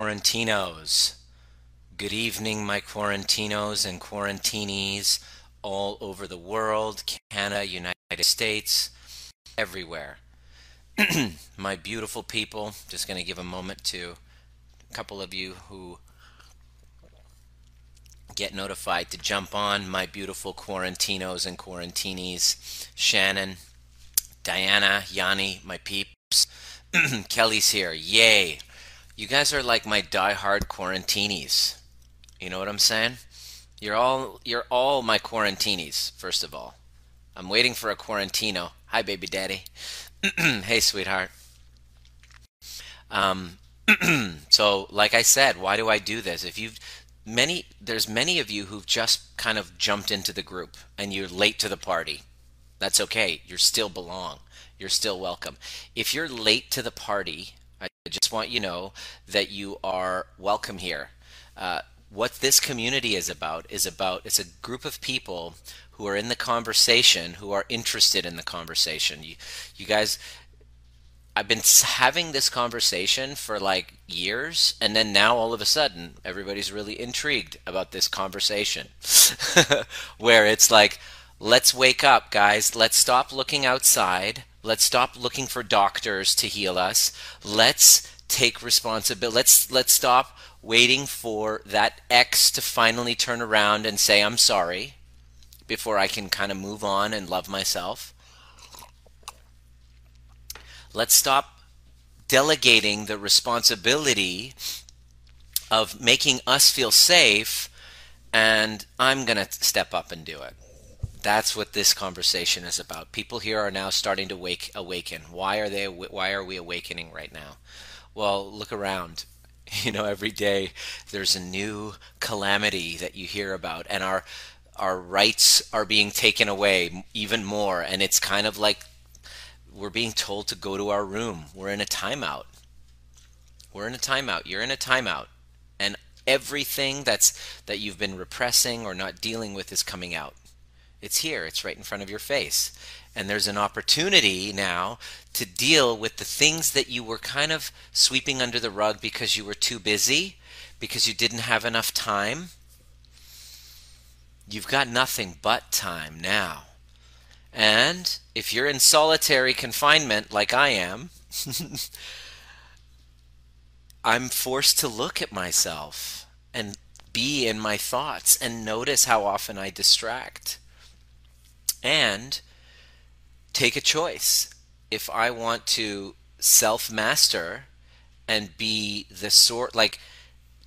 Quarantinos. Good evening, my Quarantinos and Quarantinis all over the world, Canada, United States, everywhere. my beautiful people, just going to give a moment to a couple of you who get notified to jump on, my beautiful Quarantinos and Quarantinis, Shannon, Diana, Yanni, my peeps. Kelly's here. Yay. You guys are like my die-hard quarantinis. You know what I'm saying? You're all you're all my quarantinis, first of all. I'm waiting for a quarantino. Hi baby daddy. hey sweetheart. Um so like I said, why do I do this? If you've many there's many of you who've just kind of jumped into the group and you're late to the party. That's okay. You still belong. You're still welcome. If you're late to the party I just want you know that you are welcome here. Uh, what this community is about is about it's a group of people who are in the conversation who are interested in the conversation. You, you guys, I've been having this conversation for like years, and then now all of a sudden everybody's really intrigued about this conversation, where it's like, let's wake up, guys. Let's stop looking outside Let's stop looking for doctors to heal us. Let's take responsibility. Let's let's stop waiting for that ex to finally turn around and say I'm sorry before I can kind of move on and love myself. Let's stop delegating the responsibility of making us feel safe and I'm going to step up and do it. That's what this conversation is about. People here are now starting to wake awaken. Why are they why are we awakening right now? Well, look around. You know, every day there's a new calamity that you hear about and our our rights are being taken away even more and it's kind of like we're being told to go to our room. We're in a timeout. We're in a timeout. You're in a timeout. And everything that's that you've been repressing or not dealing with is coming out. It's here, it's right in front of your face. And there's an opportunity now to deal with the things that you were kind of sweeping under the rug because you were too busy, because you didn't have enough time. You've got nothing but time now. And if you're in solitary confinement like I am, I'm forced to look at myself and be in my thoughts and notice how often I distract and take a choice. If I want to self master and be the sort like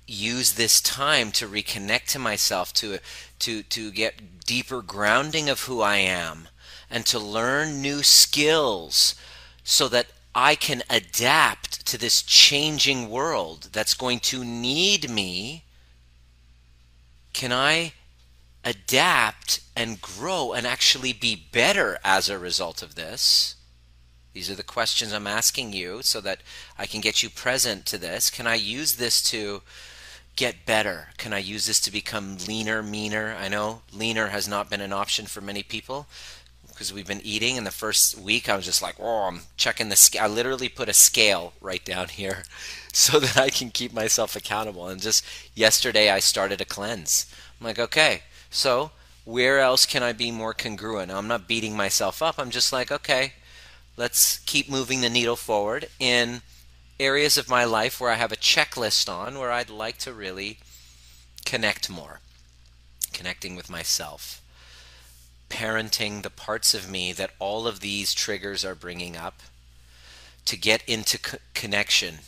use this time to reconnect to myself to to to get deeper grounding of who I am and to learn new skills so that I can adapt to this changing world that's going to need me can I adapt and grow and actually be better as a result of this? These are the questions I'm asking you so that I can get you present to this. Can I use this to get better? Can I use this to become leaner, meaner? I know leaner has not been an option for many people because we've been eating. In the first week, I was just like, oh, I'm checking the scale. I literally put a scale right down here so that I can keep myself accountable. And just yesterday, I started a cleanse. I'm like, okay, so, where else can I be more congruent? I'm not beating myself up. I'm just like, okay, let's keep moving the needle forward in areas of my life where I have a checklist on where I'd like to really connect more, connecting with myself, parenting the parts of me that all of these triggers are bringing up, to get into co- connection,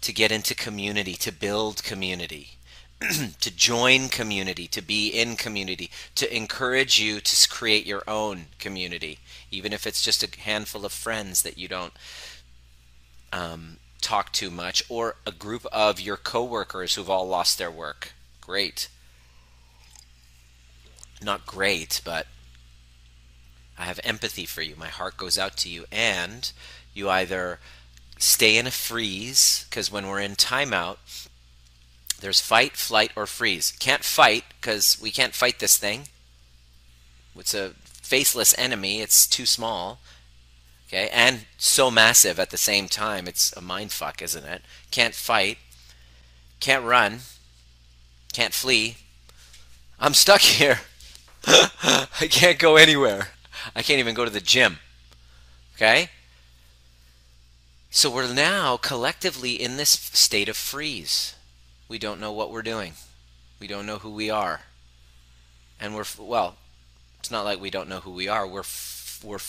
to get into community, to build community to join community, to be in community, to encourage you to create your own community, even if it's just a handful of friends that you don't um, talk too much, or a group of your coworkers who've all lost their work. Great. Not great, but I have empathy for you. My heart goes out to you, and you either stay in a freeze because when we're in timeout there's fight, flight, or freeze. Can't fight because we can't fight this thing. It's a faceless enemy. It's too small. Okay, and so massive at the same time. It's a mind fuck, isn't it? Can't fight. can't run, can't flee. I'm stuck here. I can't go anywhere. I can't even go to the gym. Okay? So we're now collectively in this state of freeze. We don't know what we're doing. We don't know who we are. And we're well, it's not like we don't know who we are. We're we're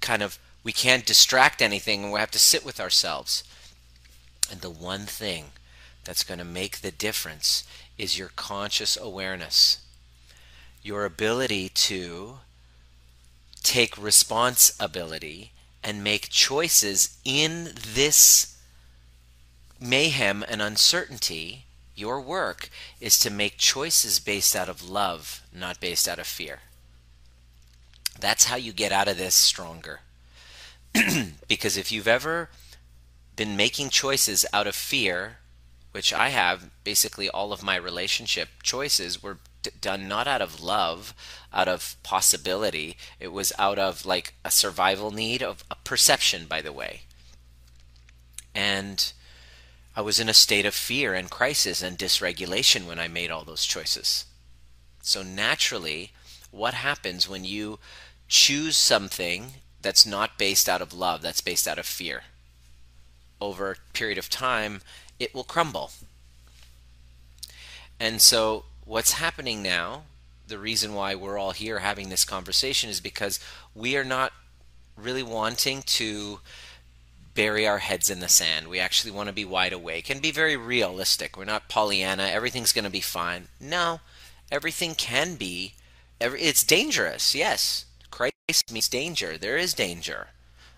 kind of we can't distract anything and we have to sit with ourselves. And the one thing that's going to make the difference is your conscious awareness. Your ability to take responsibility and make choices in this mayhem and uncertainty. Your work is to make choices based out of love, not based out of fear. That's how you get out of this stronger. because if you've ever been making choices out of fear, which I have, basically all of my relationship choices were done not out of love, out of possibility. It was out of like a survival need of a perception, by the way. And I was in a state of fear and crisis and dysregulation when I made all those choices. So naturally, what happens when you choose something that's not based out of love, that's based out of fear. Over a period of time, it will crumble. And so, what's happening now, the reason why we're all here having this conversation is because we are not really wanting to bury our heads in the sand. We actually want to be wide awake and be very realistic. We're not Pollyanna, everything's going to be fine. No, everything can be. It's dangerous, yes. Christ means danger. There is danger.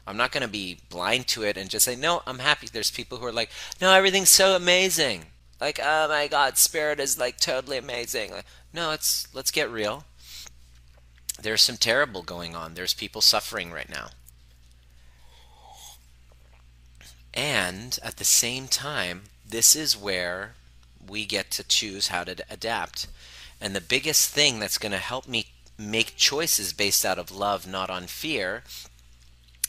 I'm not going to be blind to it and just say, no, I'm happy. There's people who are like, no, everything's so amazing. Like, oh my God, spirit is like totally amazing. Like, no, it's let's get real. There's some terrible going on. There's people suffering right now. And at the same time, this is where we get to choose how to adapt. And the biggest thing that's going to help me make choices based out of love, not on fear,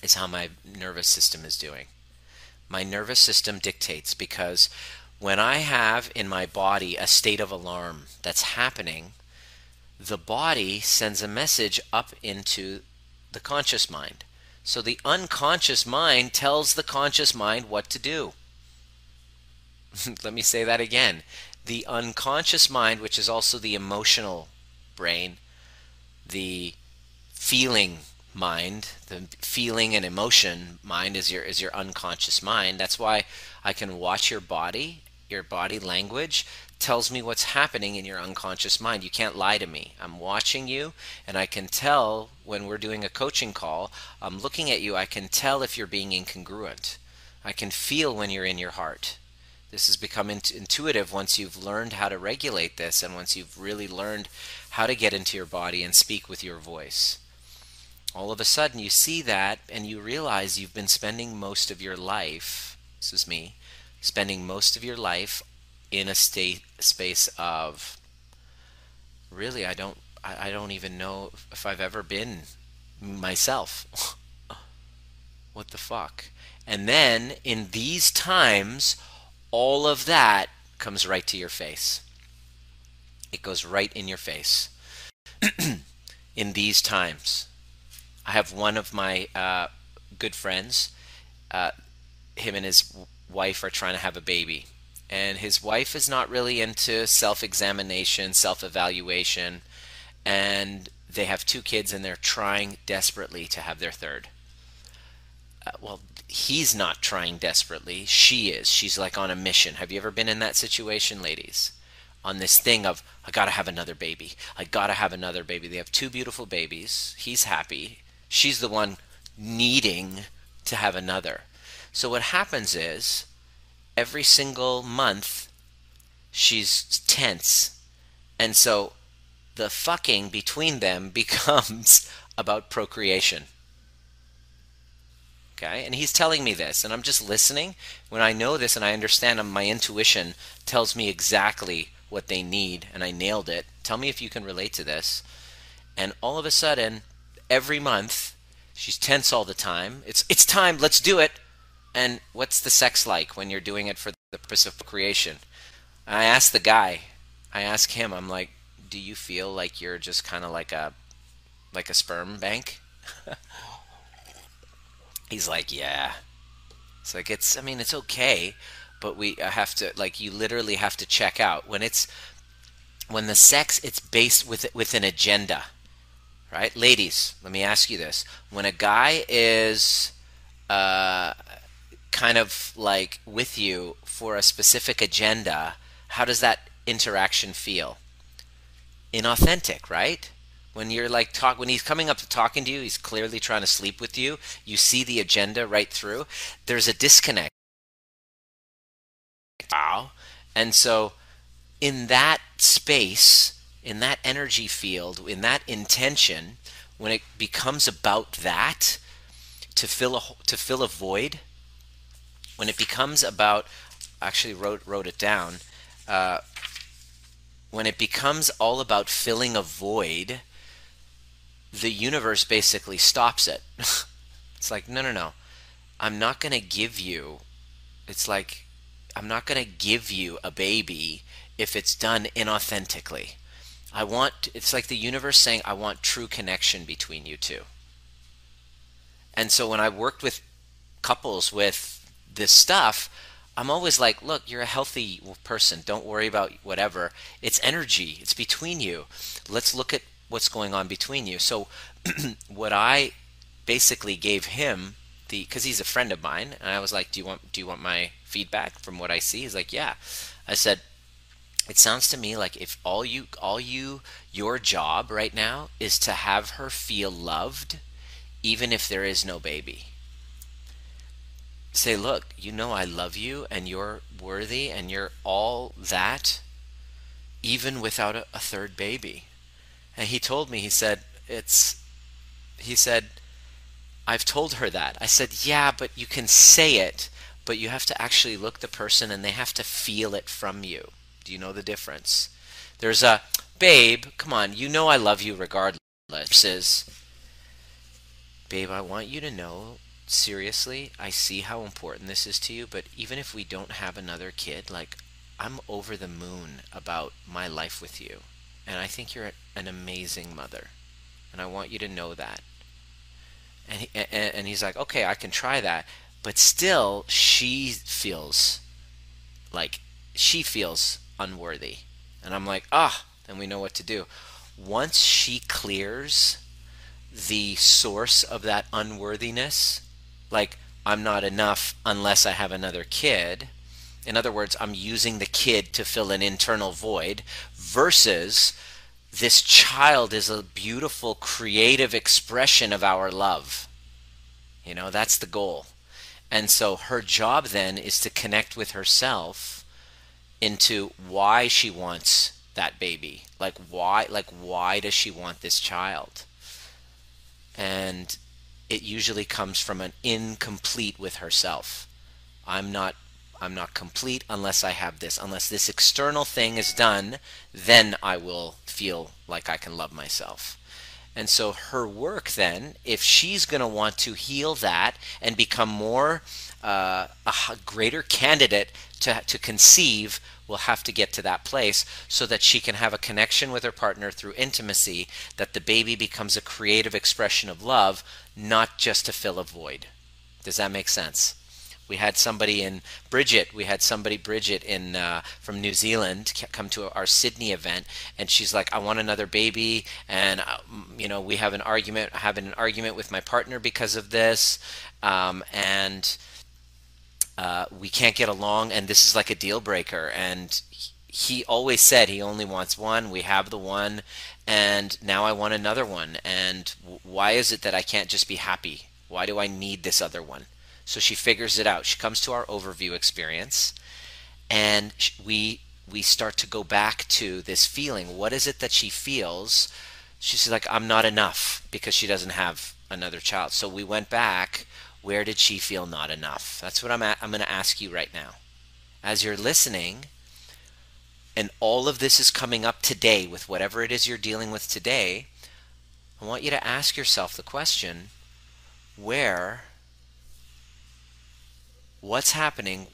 is how my nervous system is doing. My nervous system dictates because when I have in my body a state of alarm that's happening, the body sends a message up into the conscious mind. So the unconscious mind tells the conscious mind what to do. Let me say that again. The unconscious mind, which is also the emotional brain, the feeling mind the feeling and emotion mind is your is your unconscious mind that's why i can watch your body your body language tells me what's happening in your unconscious mind. You can't lie to me. I'm watching you and i can tell when we're doing a coaching call i'm looking at you. I can tell if you're being incongruent. I can feel when you're in your heart. This has become intuitive once you've learned how to regulate this and once you've really learned how to get into your body and speak with your voice. All of a sudden, you see that and you realize you've been spending most of your life, this is me, spending most of your life in a state space of really I don't I, don't even know if I've ever been myself. what the fuck? And then in these times all of that comes right to your face. It goes right in your face. in these times, I have one of my uh, good friends. Uh, him and his wife are trying to have a baby. And his wife is not really into self examination, self evaluation. And they have two kids and they're trying desperately to have their third. Uh, well, he's not trying desperately. She is. She's like on a mission. Have you ever been in that situation, ladies? On this thing of, I gotta have another baby. I gotta have another baby. They have two beautiful babies. He's happy. She's the one needing to have another. So what happens is, every single month, she's tense. And so the fucking between them becomes about procreation. Okay, and he's telling me this, and I'm just listening. When I know this and I understand, my intuition tells me exactly what they need, and I nailed it. Tell me if you can relate to this. And all of a sudden, every month, she's tense all the time. It's it's time. Let's do it. And what's the sex like when you're doing it for the purpose of creation? I asked the guy, I asked him, I'm like, do you feel like you're just kind of like a like a sperm bank? He's like, yeah. It's like it's I mean it's okay, but we have to like you literally have to check out when it's when the sex it's based with with an agenda. Right? Ladies, let me ask you this. When a guy is uh kind of like with you for a specific agenda, how does that interaction feel? Inauthentic, right? When you're like talk when he's coming up to talking to you, he's clearly trying to sleep with you. You see the agenda right through. There's a disconnect. Wow. And so in that space, in that energy field, in that intention, when it becomes about that to fill a to fill a void, when it becomes about actually wrote wrote it down uh, when it becomes all about filling a void the universe basically stops it. It's like no no no. I'm not going to give you it's like i'm not going to give you a baby if it's done inauthentically. I want it's like the universe saying i want true connection between you two. And so when i worked with couples with this stuff, I'm always like, look, you're a healthy person. Don't worry about whatever. It's energy. It's between you. Let's look at what's going on between you. So what I basically gave him the because he's a friend of mine, and I was like, do you want do you want my feedback from what I see? He's like, yeah. I said, it sounds to me like if all you all you your job right now is to have her feel loved, even if there is no baby say, look, you know I love you and you're worthy and you're all that, even without a, a third baby. And he told me, he said, it's, he said, I've told her that. I said, yeah, but you can say it, but you have to actually look the person and they have to feel it from you. Do you know the difference? There's a, babe, come on, you know I love you regardless. Is, babe, I want you to know seriously, I see how important this is to you, but even if we don't have another kid, like, I'm over the moon about my life with you. And I think you're an amazing mother. And I want you to know that. And, he, and, and he's like, okay, I can try that. But still, she feels like she feels unworthy. And I'm like, ah, then we know what to do. Once she clears the source of that unworthiness, like I'm not enough unless I have another kid. In other words, I'm using the kid to fill an internal void versus this child is a beautiful creative expression of our love. You know, that's the goal. And so her job then is to connect with herself into why she wants that baby. Like why like why does she want this child? And it usually comes from an incomplete with herself. I'm not I'm not complete unless I have this. Unless this external thing is done, then I will feel like I can love myself. And so her work then, if she's going to want to heal that and become more uh, a greater candidate to, to conceive will have to get to that place so that she can have a connection with her partner through intimacy, that the baby becomes a creative expression of love, not just to fill a void. Does that make sense? We had somebody in Bridget. We had somebody Bridget in uh, from New Zealand come to our Sydney event, and she's like, "I want another baby," and uh, you know, we have an argument, having an argument with my partner because of this, um, and uh, we can't get along and this is like a deal breaker and he always said he only wants one we have the one and now i want another one. And why is it that i can't just be happy? Why do i need this other one? So she figures it out. She comes to our overview experience and we we start to go back to this feeling. What is it that she feels? She's like i'm not enough because she doesn't have another child. So we went back. Where did she feel not enough? That's what I'm, at, I'm going to ask you right now. As you're listening, and all of this is coming up today with whatever it is you're dealing with today, I want you to ask yourself the question where, what's happening?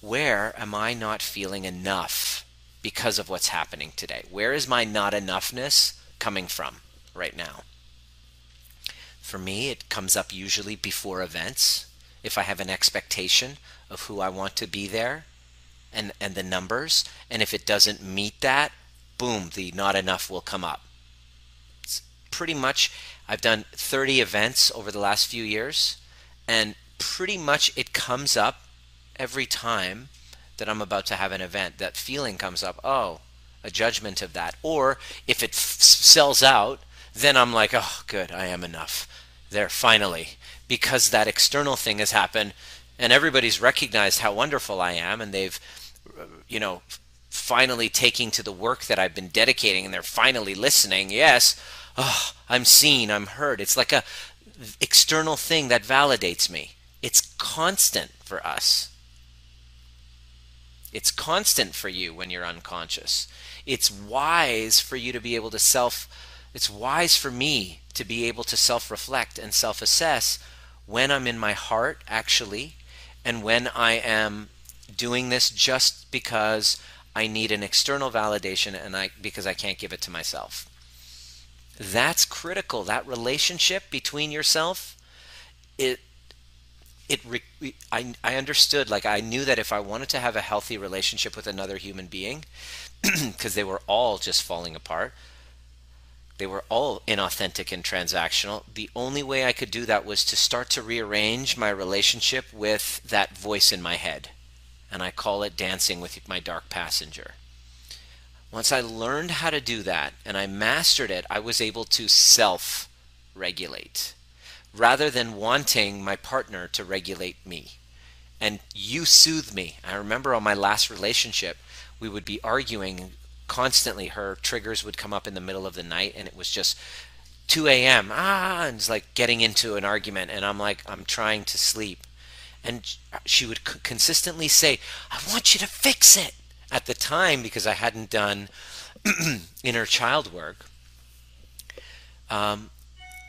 Where am I not feeling enough because of what's happening today? Where is my not enoughness coming from right now? For me, it comes up usually before events. If I have an expectation of who I want to be there and, and the numbers, and if it doesn't meet that, boom, the not enough will come up. It's pretty much, I've done 30 events over the last few years, and pretty much it comes up every time that I'm about to have an event. That feeling comes up, oh, a judgment of that. Or if it sells out, then I'm like, oh, good, I am enough. There, finally. Because that external thing has happened and everybody's recognized how wonderful I am and they've, you know, finally taking to the work that I've been dedicating and they're finally listening. Yes, oh, I'm seen, I'm heard. It's like a external thing that validates me. It's constant for us. It's constant for you when you're unconscious. It's wise for you to be able to self, it's wise for me to be able to self reflect and self assess when I'm in my heart, actually, and when I am doing this just because I need an external validation and I because I can't give it to myself. That's critical. That relationship between yourself, it it I, I understood like i knew that if i wanted to have a healthy relationship with another human being because they were all just falling apart they were all inauthentic and transactional the only way i could do that was to start to rearrange my relationship with that voice in my head and i call it dancing with my dark passenger once i learned how to do that and i mastered it i was able to self regulate rather than wanting my partner to regulate me. And you soothe me. I remember on my last relationship, we would be arguing constantly. Her triggers would come up in the middle of the night, and it was just 2 a.m. Ah, and it's like getting into an argument, and I'm like, I'm trying to sleep. And she would consistently say, I want you to fix it. At the time, because I hadn't done inner child work, um,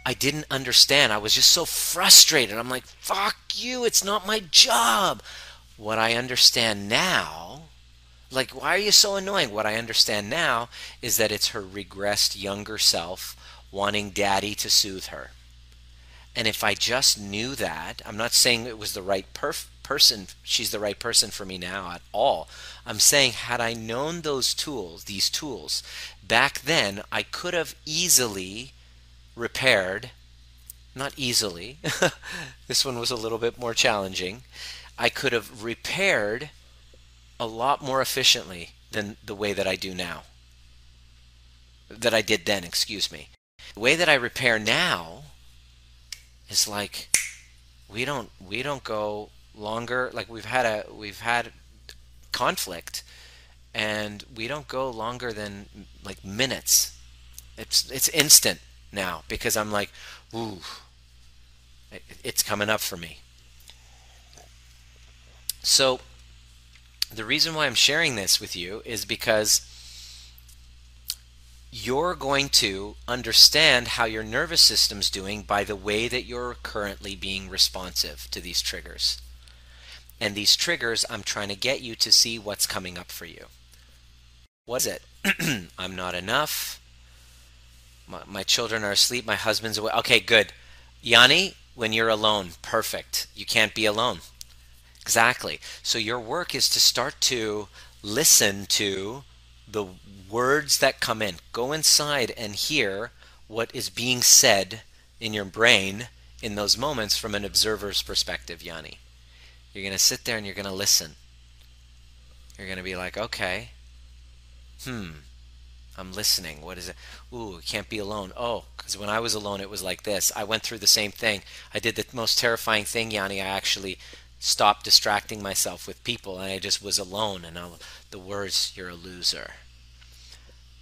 I didn't understand. I was just so frustrated. I'm like, fuck you, it's not my job. What I understand now, like, why are you so annoying? What I understand now is that it's her regressed younger self wanting daddy to soothe her. And if I just knew that, I'm not saying it was the right perf- person, she's the right person for me now at all. I'm saying, had I known those tools, these tools, back then, I could have easily repaired, not easily. this one was a little bit more challenging. I could have repaired a lot more efficiently than the way that I do now. That I did then, excuse me. The way that I repair now is like we don't we don't go longer like we've had a we've had conflict and we don't go longer than like minutes. It's it's instant now because I'm like, ooh, it's coming up for me. So, the reason why I'm sharing this with you is because you're going to understand how your nervous system's doing by the way that you're currently being responsive to these triggers. And these triggers, I'm trying to get you to see what's coming up for you. What is it? I'm not enough. My, my children are asleep. My husband's away. Okay, good. Yanni, when you're alone, perfect. You can't be alone. Exactly. So your work is to start to listen to the words that come in. Go inside and hear what is being said in your brain in those moments from an observer's perspective, Yanni. You're going to sit there and you're going to listen. You're going to be like, okay, hmm, I'm listening. What is it? Ooh, can't be alone. Oh, because when I was alone, it was like this. I went through the same thing. I did the most terrifying thing, Yanni. I actually stopped distracting myself with people, and I just was alone. And I, the words, "You're a loser."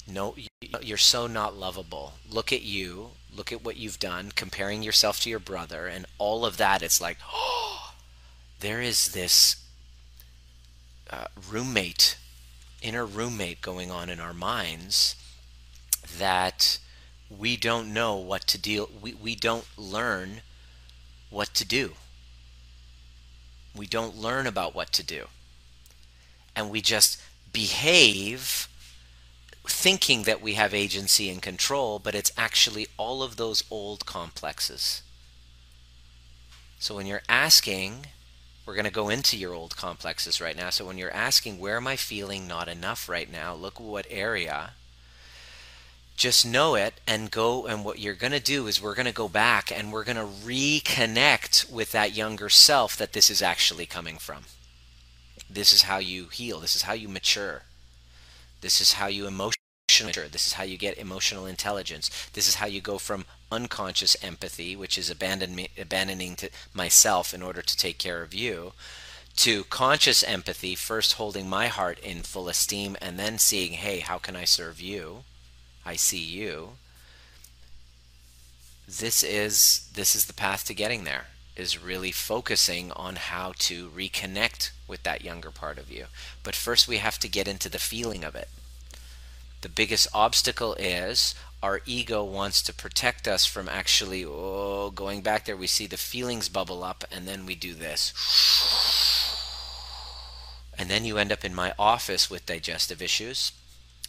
No, you're so not lovable. Look at you. Look at what you've done, comparing yourself to your brother, and all of that. It's like, oh, there is this uh, roommate inner roommate going on in our minds that we don't know what to deal we, we don't learn what to do we don't learn about what to do and we just behave thinking that we have agency and control, but it's actually all of those old complexes. So when you're asking, we're going to go into your old complexes right now. So when you're asking, where am I feeling not enough right now? Look what area. Just know it and go. And what you're going to do is we're going to go back and we're going to reconnect with that younger self that this is actually coming from. This is how you heal. This is how you mature. This is how you emotionally. This is how you get emotional intelligence. This is how you go from unconscious empathy, which is abandon abandoning to myself in order to take care of you, to conscious empathy, first holding my heart in full esteem and then seeing, hey, how can I serve you? I see you. This is this is the path to getting there is really focusing on how to reconnect with that younger part of you. But first, we have to get into the feeling of it. The biggest obstacle is our ego wants to protect us from actually oh, going back there. We see the feelings bubble up, and then we do this. And then you end up in my office with digestive issues,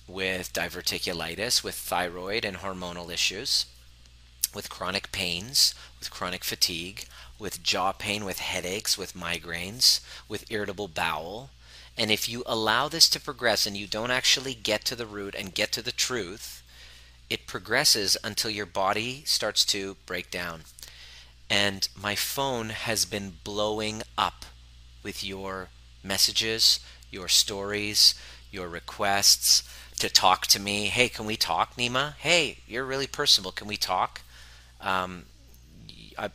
with diverticulitis, with thyroid and hormonal issues, with chronic pains, with chronic fatigue, with jaw pain, with headaches, with migraines, with irritable bowel. And if you allow this to progress and you don't actually get to the root and get to the truth, it progresses until your body starts to break down. And my phone has been blowing up with your messages, your stories, your requests to talk to me. Hey, can we talk, Nima? Hey, you're really personable. Can we talk? Um,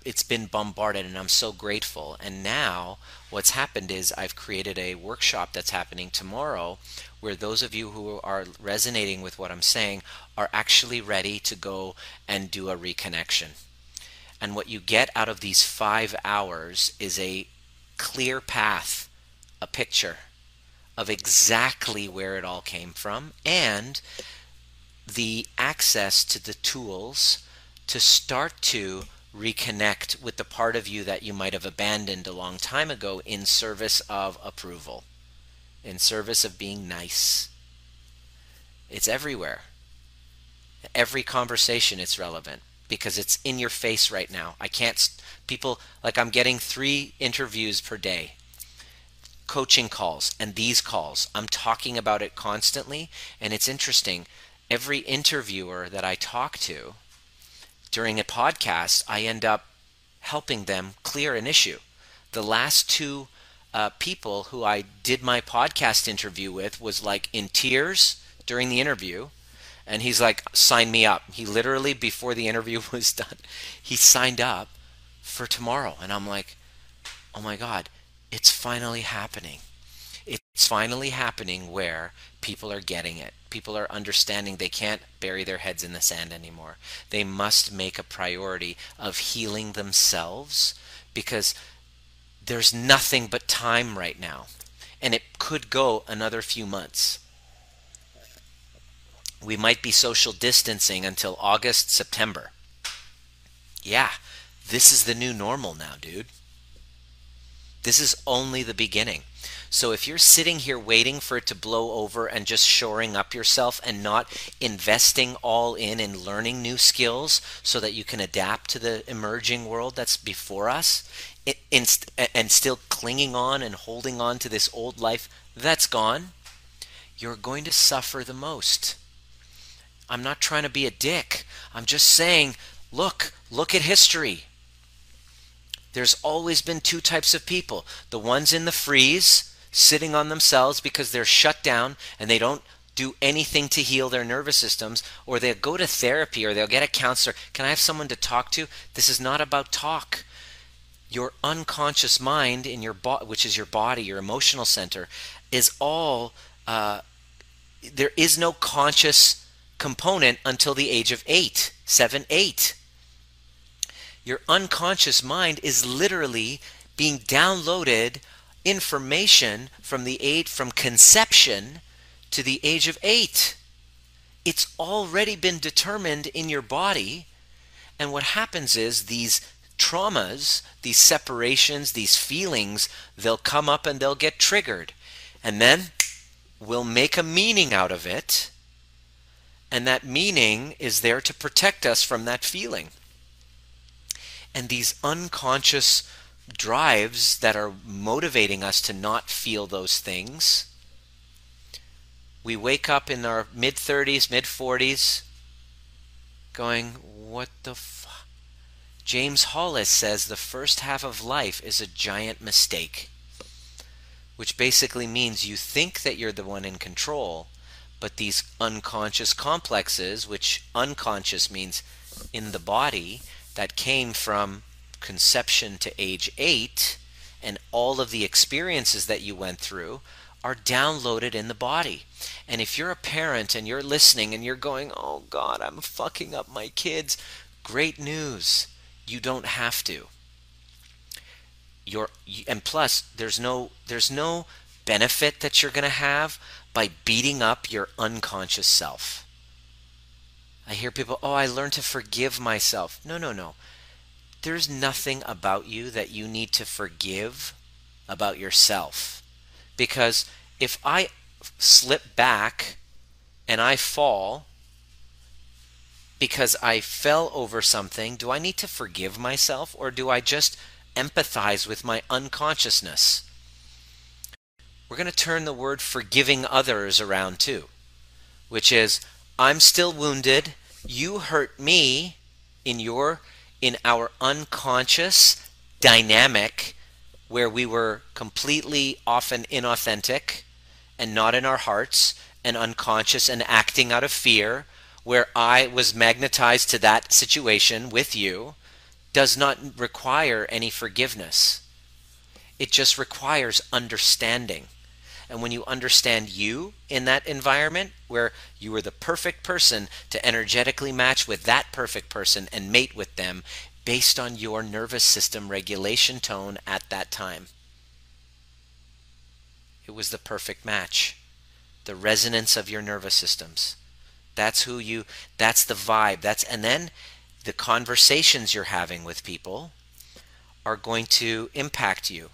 it's been bombarded and I'm so grateful. And now what's happened is I've created a workshop that's happening tomorrow where those of you who are resonating with what I'm saying are actually ready to go and do a reconnection. And what you get out of these five hours is a clear path, a picture of exactly where it all came from, and the access to the tools to start to reconnect with the part of you that you might have abandoned a long time ago in service of approval, in service of being nice. It's everywhere. Every conversation it's relevant because it's in your face right now. I can't people like I'm getting 3 interviews per day. Coaching calls and these calls. I'm talking about it constantly and it's interesting. Every interviewer that I talk to during a podcast, I end up helping them clear an issue. The last two uh, people who I did my podcast interview with was like in tears during the interview. And he's like, sign me up. He literally, before the interview was done, he signed up for tomorrow. And I'm like, oh my God, it's finally happening. It's finally happening where people are getting it. People are understanding they can't bury their heads in the sand anymore. They must make a priority of healing themselves because there's nothing but time right now. And it could go another few months. We might be social distancing until August, September. Yeah, this is the new normal now, dude. This is only the beginning. So if you're sitting here waiting for it to blow over and just shoring up yourself and not investing all in and learning new skills so that you can adapt to the emerging world that's before us, and still clinging on and holding on to this old life that's gone, you're going to suffer the most. I'm not trying to be a dick. I'm just saying, look, look at history. There's always been two types of people the ones in the freeze sitting on themselves because they're shut down and they don't do anything to heal their nervous systems, or they'll go to therapy or they'll get a counselor. Can I have someone to talk to? This is not about talk. Your unconscious mind in your body, which is your body, your emotional center, is all. Uh, there is no conscious component until the age of eight, seven, eight. Your unconscious mind is literally being downloaded information from the age from conception to the age of 8 it's already been determined in your body and what happens is these traumas these separations these feelings they'll come up and they'll get triggered and then we'll make a meaning out of it And that meaning is there to protect us from that feeling. And these unconscious drives that are motivating us to not feel those things. We wake up in our mid 30s, mid 40s, going, What the fuck? James Hollis says the first half of life is a giant mistake, which basically means you think that you're the one in control, but these unconscious complexes, which unconscious means in the body, that came from conception to age eight, and all of the experiences that you went through are downloaded in the body. And if you're a parent and you're listening and you're going, oh God, I'm fucking up my kids, great news. You don't have to. You're, and plus, there's no, there's no benefit that you're going to have by beating up your unconscious self. I hear people, oh, I learned to forgive myself. No, no, no there's nothing about you that you need to forgive about yourself. Because if I slip back and I fall because I fell over something, do I need to forgive myself or do I just empathize with my unconsciousness? We're going to turn the word forgiving others around too, which is I'm still wounded, you hurt me in your in our unconscious dynamic where we were completely often inauthentic and not in our hearts and unconscious and acting out of fear, where I was magnetized to that situation with you, does not require any forgiveness. It just requires understanding. And when you understand you in that environment where you are the perfect person to energetically match with that perfect person and mate with them based on your nervous system regulation tone at that time. It was the perfect match. The resonance of your nervous systems. That's who you that's the vibe. That's and then the conversations you're having with people are going to impact you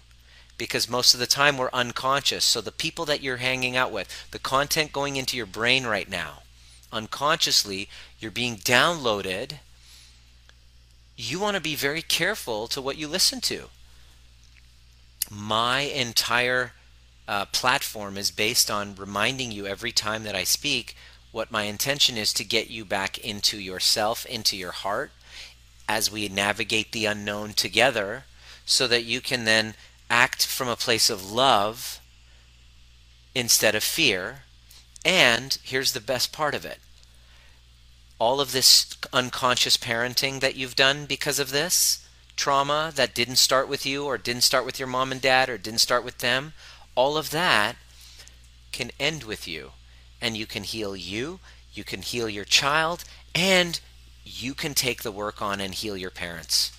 because most of the time we're unconscious. So the people that you're hanging out with, the content going into your brain right now, unconsciously, you're being downloaded. You want to be very careful to what you listen to. My entire uh, platform is based on reminding you every time that I speak what my intention is to get you back into yourself, into your heart, as we navigate the unknown together, so that you can then act from a place of love instead of fear. And here's the best part of it all of this unconscious parenting that you've done because of this trauma that didn't start with you or didn't start with your mom and dad or didn't start with them, all of that can end with you. And you can heal you, you can heal your child, and you can take the work on and heal your parents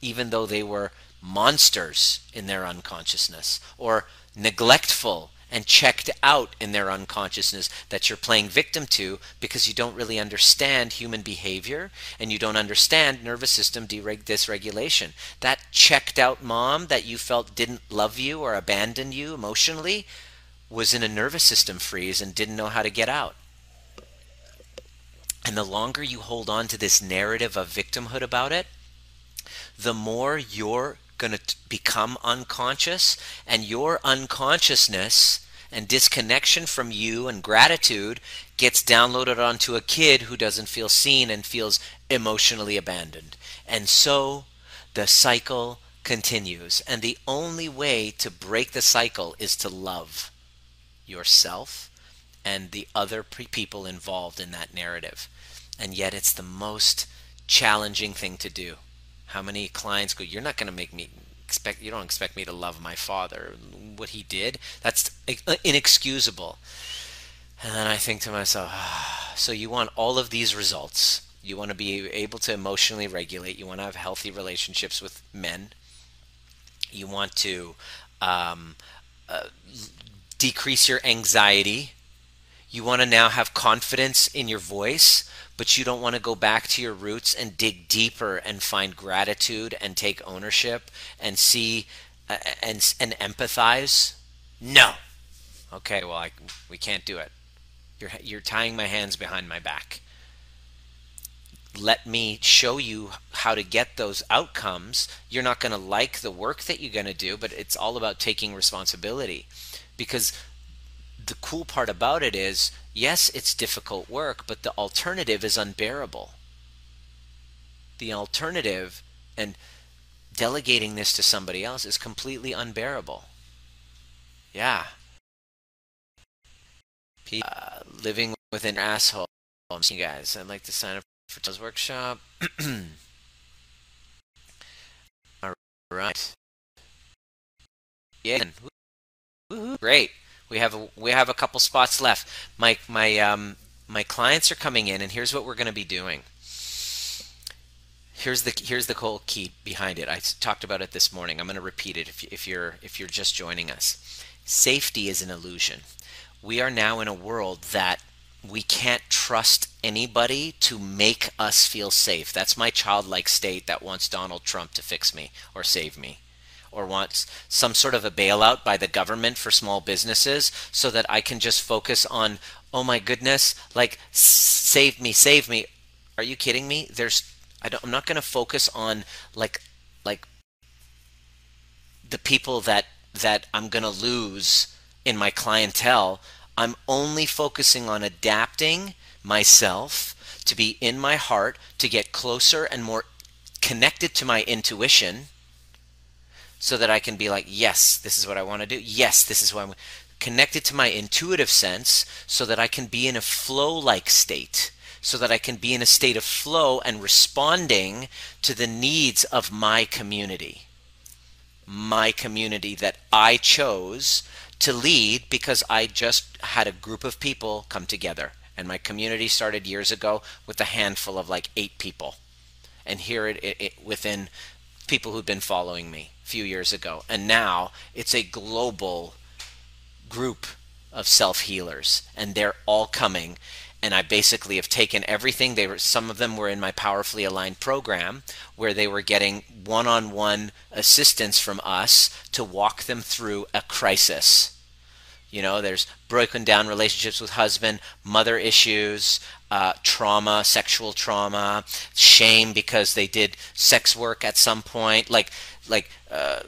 even though they were monsters in their unconsciousness or neglectful and checked out in their unconsciousness that you're playing victim to because you don't really understand human behavior and you don't understand nervous system dereg- dysregulation. That checked out mom that you felt didn't love you or abandon you emotionally was in a nervous system freeze and didn't know how to get out. And the longer you hold on to this narrative of victimhood about it, the more you're going to become unconscious, and your unconsciousness and disconnection from you and gratitude gets downloaded onto a kid who doesn't feel seen and feels emotionally abandoned. And so the cycle continues. And the only way to break the cycle is to love yourself and the other people involved in that narrative. And yet it's the most challenging thing to do. How many clients go, You're not going to make me expect, you don't expect me to love my father. What he did, that's inexcusable. And then I think to myself, ah, so you want all of these results. You want to be able to emotionally regulate. You want to have healthy relationships with men. You want to um, uh, decrease your anxiety. You want to now have confidence in your voice but you don't want to go back to your roots and dig deeper and find gratitude and take ownership and see uh, and and empathize no okay well I, we can't do it You're, you're tying my hands behind my back. Let me show you how to get those outcomes. You're not going to like the work that you're going to do, but it's all about taking responsibility. Because the cool part about it is yes, it's difficult work, but the alternative is unbearable. The alternative and delegating this to somebody else is completely unbearable. Yeah. Uh, living with an asshole. You guys, I'd like to sign up for Tell's workshop. All right. Yeah. Woo-hoo. Great. We have a, we have a couple spots left. My my um my clients are coming in, and here's what we're going to be doing. Here's the here's the whole key behind it. I talked about it this morning. I'm going to repeat it if, if you're if you're just joining us. Safety is an illusion. We are now in a world that we can't trust anybody to make us feel safe. That's my childlike state that wants Donald Trump to fix me or save me or wants some sort of a bailout by the government for small businesses so that I can just focus on, oh my goodness, like save me, save me. Are you kidding me? There's I don't, I'm not going to focus on like like the people that that I'm going to lose in my clientele. I'm only focusing on adapting myself to be in my heart, to get closer and more connected to my intuition so that I can be like, yes, this is what I want to do. Yes, this is what I'm connected to my intuitive sense so that I can be in a flow like state, so that I can be in a state of flow and responding to the needs of my community. My community that I chose to lead because I just had a group of people come together. And my community started years ago with a handful of like eight people. And here it, it, it within people who've been following me a few years ago. And now it's a global group of self healers, and they're all coming. And I basically have taken everything. They were some of them were in my powerfully aligned program, where they were getting one-on-one assistance from us to walk them through a crisis. You know, there's broken down relationships with husband, mother issues, uh, trauma, sexual trauma, shame because they did sex work at some point, like like uh,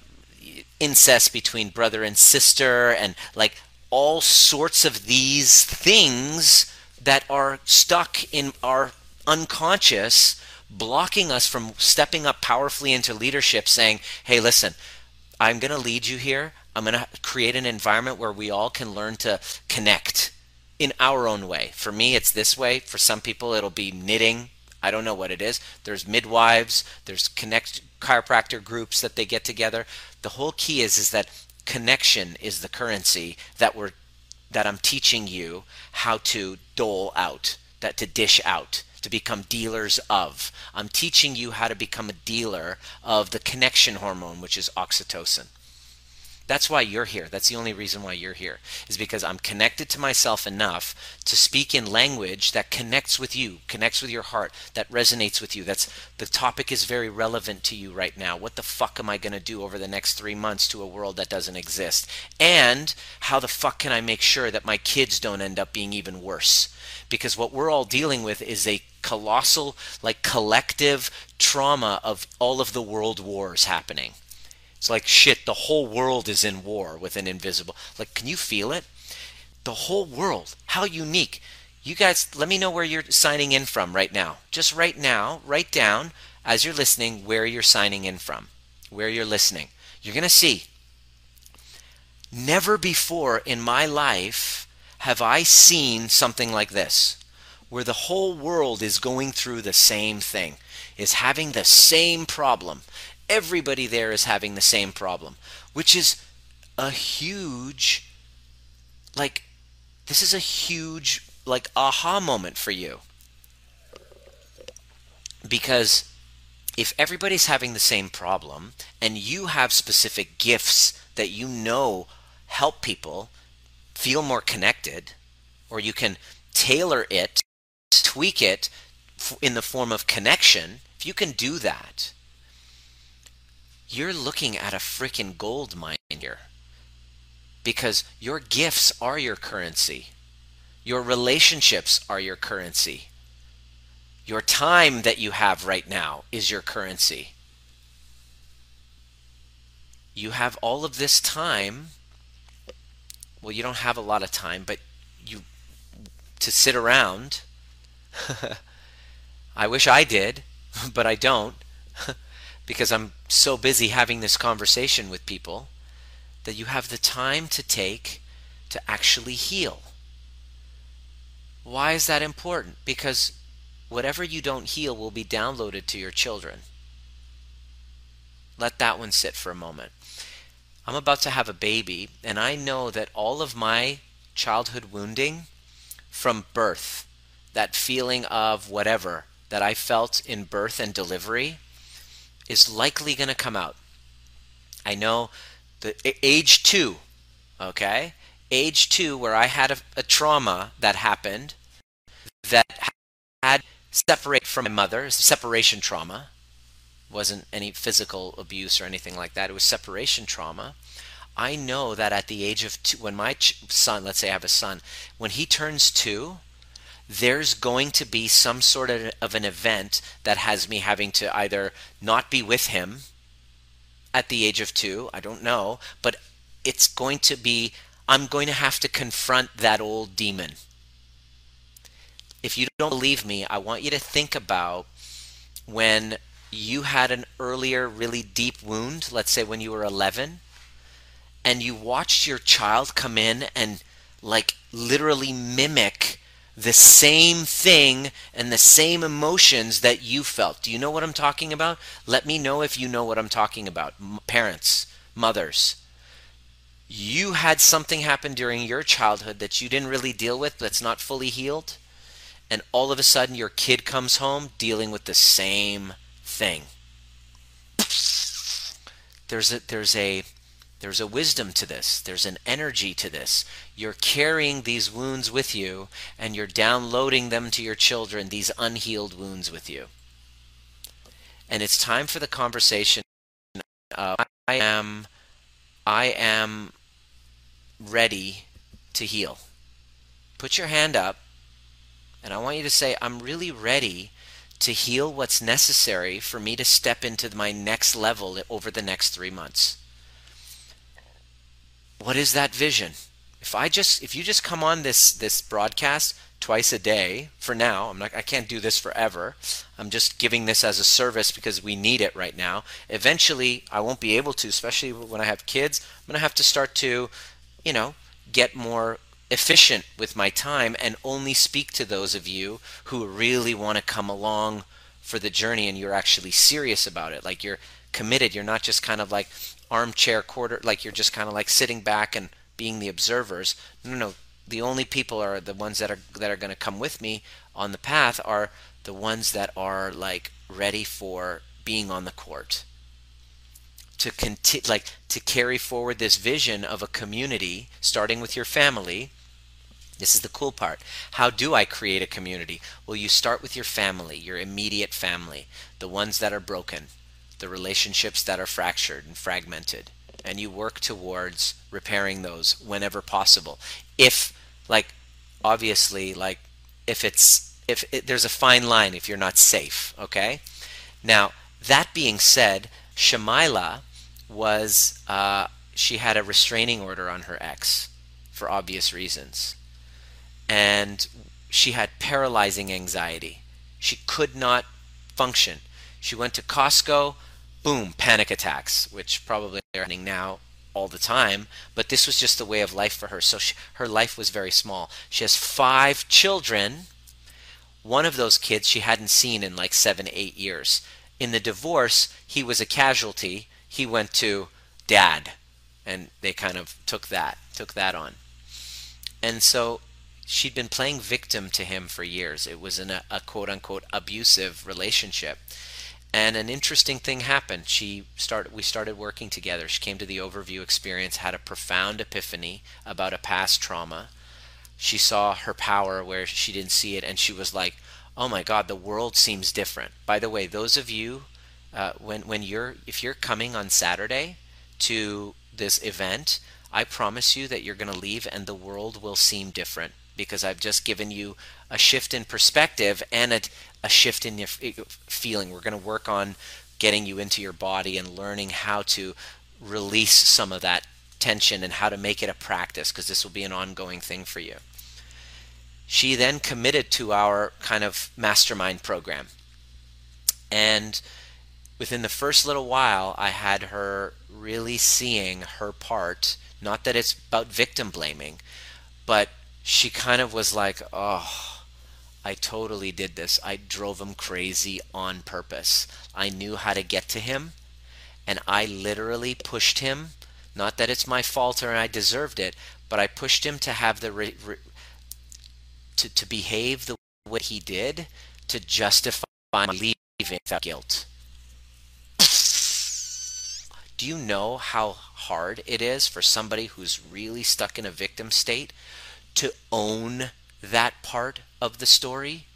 incest between brother and sister, and like all sorts of these things that are stuck in our unconscious, blocking us from stepping up powerfully into leadership, saying, "Hey, listen." I'm going to lead you here. I'm going to create an environment where we all can learn to connect in our own way. For me, it's this way. For some people, it'll be knitting. I don't know what it is. There's midwives. There's connect chiropractor groups that they get together. The whole key is is that connection is the currency that we're that I'm teaching you how to dole out, that to dish out, to become dealers of. I'm teaching you how to become a dealer of the connection hormone, which is oxytocin. That's why you're here. That's the only reason why you're here, is because I'm connected to myself enough to speak in language that connects with you, connects with your heart, that resonates with you. That's the topic is very relevant to you right now. What the fuck am I going to do over the next three months to a world that doesn't exist? And how the fuck can I make sure that my kids don't end up being even worse? Because what we're all dealing with is a colossal, like collective trauma of all of the world wars happening. It's like shit, the whole world is in war with an invisible. Like, can you feel it? The whole world. How unique. You guys, let me know where you're signing in from right now. Just right now, write down as you're listening where you're signing in from, where you're listening. You're going to see. Never before in my life have I seen something like this, where the whole world is going through the same thing, is having the same problem everybody there is having the same problem, which is a huge, like, this is a huge, like, aha moment for you. Because if everybody's having the same problem and you have specific gifts that you know help people feel more connected, or you can tailor it, tweak it in the form of connection, if you can do that, you're looking at a freaking gold mine here because your gifts are your currency. Your relationships are your currency. Your time that you have right now is your currency. You have all of this time. Well, you don't have a lot of time, but you to sit around. I wish I did, but I don't because I'm so busy having this conversation with people that you have the time to take to actually heal. Why is that important? Because whatever you don't heal will be downloaded to your children. Let that one sit for a moment. I'm about to have a baby, and I know that all of my childhood wounding from birth, that feeling of whatever that I felt in birth and delivery, is likely going to come out. I know the age two, okay? Age two, where I had a, a trauma that happened that had separate from my mother, separation trauma. wasn't any physical abuse or anything like that. It was separation trauma. I know that at the age of two, when my son, let's say I have a son, when he turns two, there's going to be some sort of, of an event that has me having to either not be with him at the age of two, I don't know, but it's going to be, I'm going to have to confront that old demon. If you don't believe me, I want you to think about when you had an earlier, really deep wound, let's say when you were 11, and you watched your child come in and like literally mimic the same thing and the same emotions that you felt. Do you know what I'm talking about? Let me know if you know what I'm talking about. Parents, mothers. You had something happen during your childhood that you didn't really deal with, that's not fully healed and all of a sudden your kid comes home dealing with the same thing. There's a there's a there's a wisdom to this. There's an energy to this. You're carrying these wounds with you and you're downloading them to your children, these unhealed wounds with you. And it's time for the conversation of I am I am ready to heal. Put your hand up and I want you to say, I'm really ready to heal what's necessary for me to step into my next level over the next three months. What is that vision? If I just if you just come on this this broadcast twice a day for now, I'm not I can't do this forever. I'm just giving this as a service because we need it right now. Eventually I won't be able to, especially when I have kids. I'm going to have to start to, you know, get more efficient with my time and only speak to those of you who really want to come along for the journey and you're actually serious about it. Like you're committed. You're not just kind of like armchair quarter, like you're just kind of like sitting back and being the observers. No, no. The only people are the ones that are that are going to come with me on the path are the ones that are like ready for being on the court to conti- like to carry forward this vision of a community starting with your family this is the cool part. How do I create a community? Well, you start with your family, your immediate family, the ones that are broken, the relationships that are fractured and fragmented, and you work towards repairing those whenever possible. If, like, obviously, like, if it's, if it, there's a fine line if you're not safe, okay? Now, that being said, Shamila was, uh, she had a restraining order on her ex for obvious reasons and she had paralyzing anxiety. She could not function. She went to Costco, boom, panic attacks, which probably are happening now all the time, but this was just the way of life for her. So she, her life was very small. She has five children. One of those kids she hadn't seen in like seven, eight years. In the divorce, he was a casualty. He went to dad, and they kind of took that, took that on. And so she'd been playing victim to him for years. It was in a, a quote unquote abusive relationship. And an interesting thing happened. She started we started working together. She came to the overview experience, had a profound epiphany about a past trauma. She saw her power where she didn't see it and she was like, "Oh my god, the world seems different." By the way, those of you uh, when when you're if you're coming on Saturday to this event, I promise you that you're going to leave and the world will seem different because I've just given you a shift in perspective and a, a shift in your eh, feeling. We're going to work on getting you into your body and learning how to release some of that tension and how to make it a practice because this will be an ongoing thing for you. She then committed to our kind of mastermind program. And within the first little while, I had her really seeing her part. Not that it's about victim blaming, but she kind of was like, oh, I totally did this. I drove him crazy on purpose. I knew how to get to him, and I literally pushed him. Not that it's my fault or I deserved it, but I pushed him to have the re- re- to to behave the way he did to justify my leaving without guilt. Do you know how hard it is for somebody who's really stuck in a victim state to own that part of the story?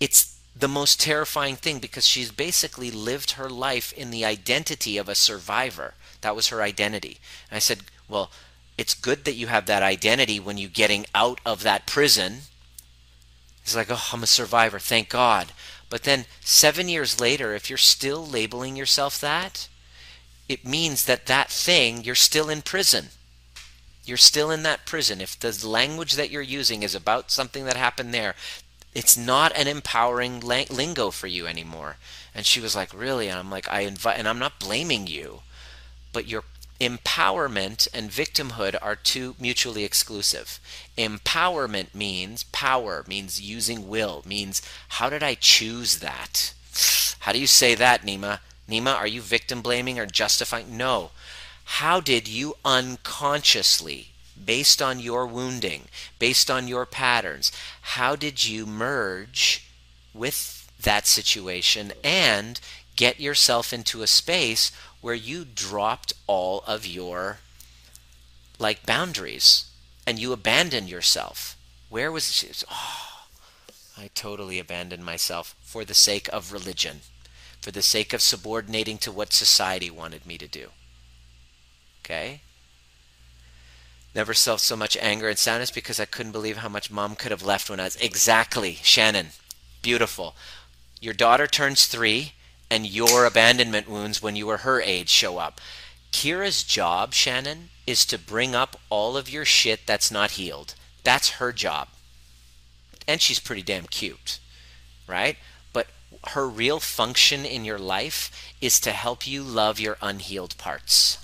It's the most terrifying thing because she's basically lived her life in the identity of a survivor. That was her identity. And I said, Well, it's good that you have that identity when you're getting out of that prison. He's like, Oh, I'm a survivor, thank God. But then seven years later, if you're still labeling yourself that, it means that that thing, you're still in prison. You're still in that prison. If the language that you're using is about something that happened there, it's not an empowering lingo for you anymore. And she was like, Really? And I'm like, I invite, and I'm not blaming you, but your empowerment and victimhood are two mutually exclusive. Empowerment means power, means using will, means how did I choose that? How do you say that, Nima? Nima, are you victim blaming or justifying? No. How did you unconsciously, based on your wounding, based on your patterns, how did you merge with that situation and get yourself into a space where you dropped all of your like boundaries and you abandoned yourself? Where was it? Oh, I totally abandoned myself for the sake of religion for the sake of subordinating to what society wanted me to do. Okay? Never felt so much anger and sadness because I couldn't believe how much mom could have left when I was. Exactly, Shannon. Beautiful. Your daughter turns three, and your abandonment wounds when you were her age show up. Kira's job, Shannon, is to bring up all of your shit that's not healed. That's her job. And she's pretty damn cute, right? But her real function in your life is to help you love your unhealed parts.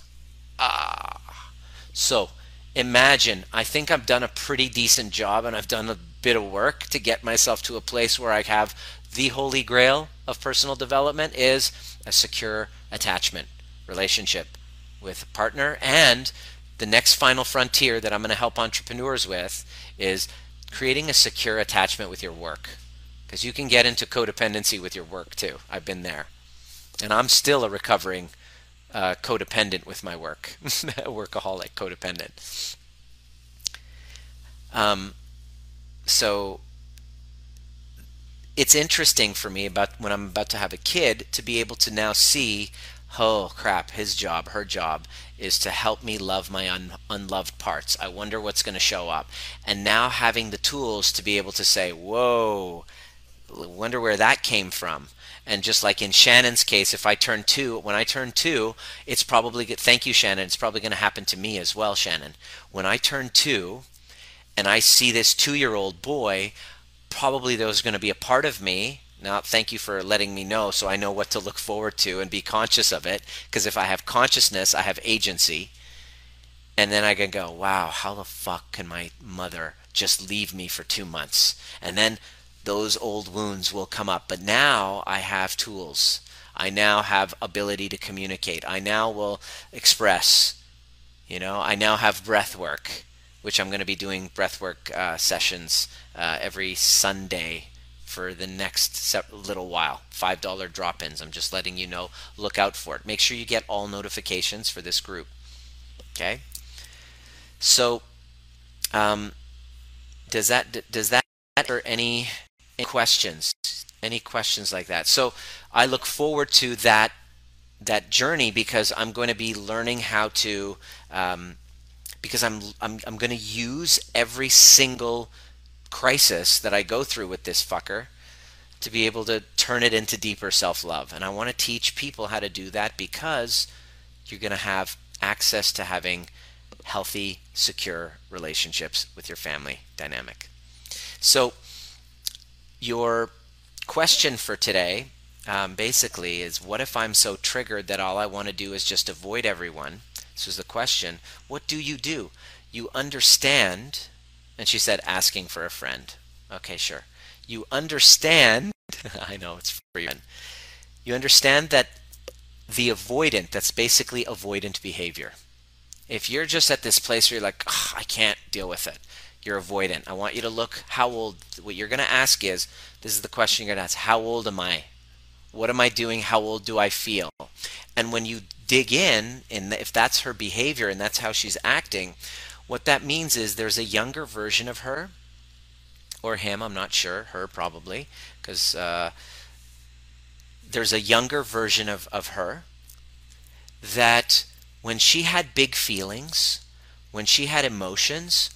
Ah. So imagine, I think I've done a pretty decent job and I've done a bit of work to get myself to a place where I have the holy grail of personal development is a secure attachment relationship with a partner and the next final frontier that I'm going to help entrepreneurs with is creating a secure attachment with your work because you can get into codependency with your work too. I've been there. And I'm still a recovering uh, codependent with my work, workaholic, codependent. Um, so it's interesting for me about when I'm about to have a kid to be able to now see, oh crap, his job, her job is to help me love my un- unloved parts. I wonder what's going to show up. And now having the tools to be able to say, whoa, wonder where that came from. And just like in Shannon's case, if I turn two, when I turn two, it's probably, good. thank you, Shannon, it's probably going to happen to me as well, Shannon. When I turn two and I see this two year old boy, probably there's going to be a part of me. Now, thank you for letting me know so I know what to look forward to and be conscious of it. Because if I have consciousness, I have agency. And then I can go, wow, how the fuck can my mother just leave me for two months? And then those old wounds will come up. But now I have tools. I now have ability to communicate. I now will express. You know, I now have breath work, which I'm going to be doing breath work uh, sessions uh, every Sunday for the next little while. $5 drop ins. I'm just letting you know. Look out for it. Make sure you get all notifications for this group. Okay? So, um, does that does that or any any questions any questions like that so i look forward to that that journey because i'm going to be learning how to um, because i'm i'm, I'm going to use every single crisis that I go through with this fucker to be able to turn it into deeper self love. And I want to teach people how to do that because you're going to have access to having healthy, secure relationships with your family dynamic. So, your question for today um, basically is what if I'm so triggered that all I want to do is just avoid everyone? This was the question. What do you do? You understand, and she said, asking for a friend. Okay, sure. You understand, I know it's free. You understand that the avoidant, that's basically avoidant behavior. If you're just at this place where you're like, I can't deal with it, you're avoidant. I want you to look how old, what you're going to ask is, this is the question you're going to ask, how old am I? What am I doing? How old do I feel? And when you dig in, and if that's her behavior and that's how she's acting, what that means is there's a younger version of her, or him, I'm not sure, her probably, because uh, there's a younger version of, of her that when she had big feelings, when she had emotions,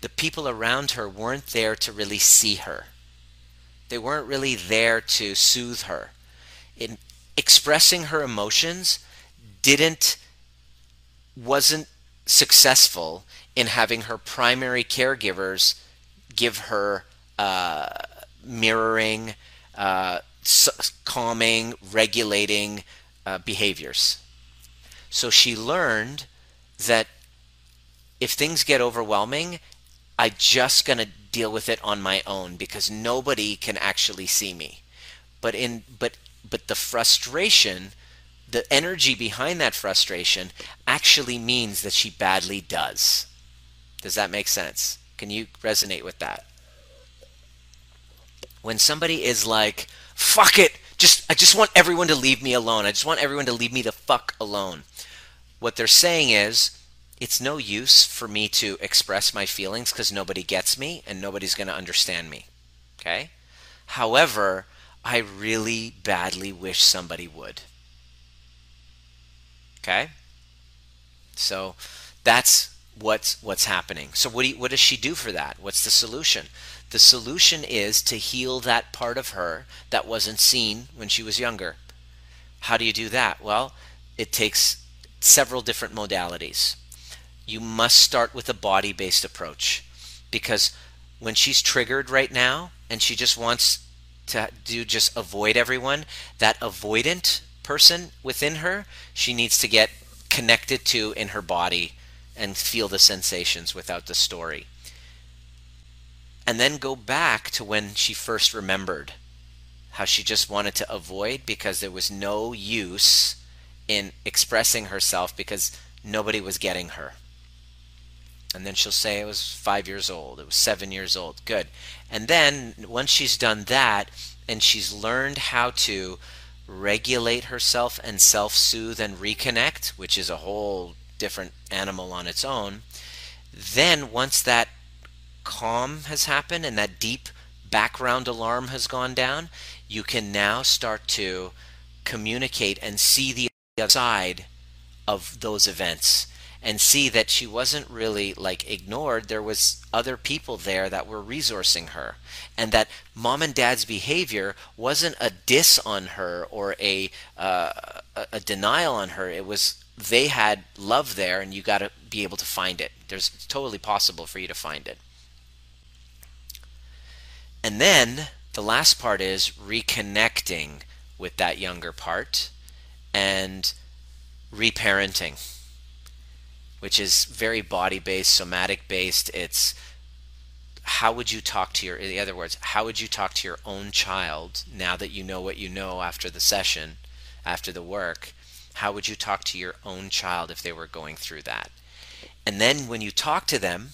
the people around her weren't there to really see her. They weren't really there to soothe her. In expressing her emotions didn't wasn't successful in having her primary caregivers give her uh, mirroring, uh, calming, regulating uh, behaviors. So she learned that if things get overwhelming, I'm just going to deal with it on my own because nobody can actually see me. But in but but the frustration, the energy behind that frustration actually means that she badly does. Does that make sense? Can you resonate with that? When somebody is like, "Fuck it, just I just want everyone to leave me alone. I just want everyone to leave me the fuck alone." What they're saying is, it's no use for me to express my feelings because nobody gets me and nobody's going to understand me. Okay? However, I really badly wish somebody would. Okay? So that's what's what's happening. So what do you, what does she do for that? What's the solution? The solution is to heal that part of her that wasn't seen when she was younger. How do you do that? Well, it takes several different modalities. You must start with a body based approach because when she's triggered right now and she just wants to do just avoid everyone, that avoidant person within her, she needs to get connected to in her body and feel the sensations without the story. And then go back to when she first remembered how she just wanted to avoid because there was no use in expressing herself because nobody was getting her. And then she'll say it was five years old, it was seven years old. Good. And then once she's done that and she's learned how to regulate herself and self soothe and reconnect, which is a whole different animal on its own, then once that calm has happened and that deep background alarm has gone down, you can now start to communicate and see the other side of those events and see that she wasn't really like ignored. There was other people there that were resourcing her and that mom and dad's behavior wasn't a diss on her or a uh, a denial on her. It was they had love there and you got to be able to find it. There's it's totally possible for you to find it. And then the last part is reconnecting with that younger part and reparenting, which is very body based, somatic based. It's how would you talk to your, in other words, how would you talk to your own child now that you know what you know after the session, after the work? How would you talk to your own child if they were going through that? And then when you talk to them,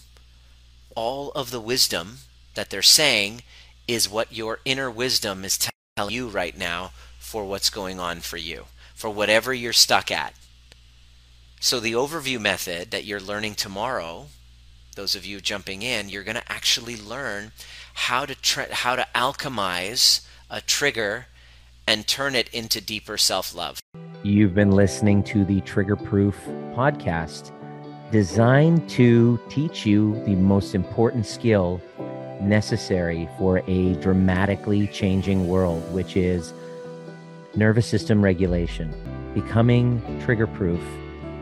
all of the wisdom that they're saying is what your inner wisdom is telling you right now for what's going on for you for whatever you're stuck at. So, the overview method that you're learning tomorrow, those of you jumping in, you're going to actually learn how to how to alchemize a trigger and turn it into deeper self-love. You've been listening to the Trigger Proof podcast, designed to teach you the most important skill necessary for a dramatically changing world, which is nervous system regulation. Becoming trigger proof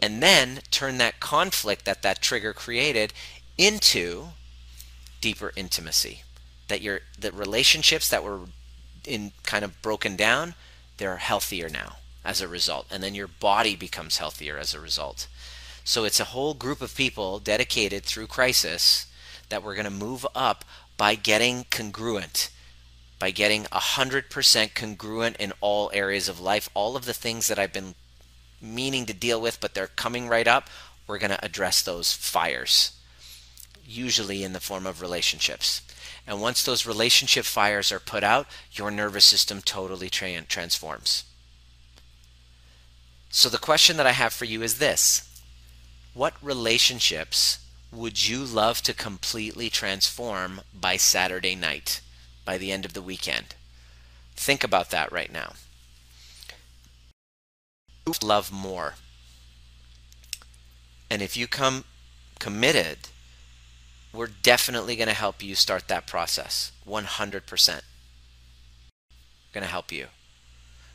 And then turn that conflict that that trigger created into deeper intimacy. That your the relationships that were in kind of broken down, they're healthier now as a result. And then your body becomes healthier as a result. So it's a whole group of people dedicated through crisis that we're going to move up by getting congruent, by getting 100% congruent in all areas of life. All of the things that I've been meaning to deal with, but they're coming right up, we're going to address those fires, usually in the form of relationships. And once those relationship fires are put out, your nervous system totally tra- transforms. So the question that I have for you is this What relationships would you love to completely transform by Saturday night, by the end of the weekend? Think about that right now. Love more. And if you come committed, we're definitely going to help you start that process. 100%. Going to help you.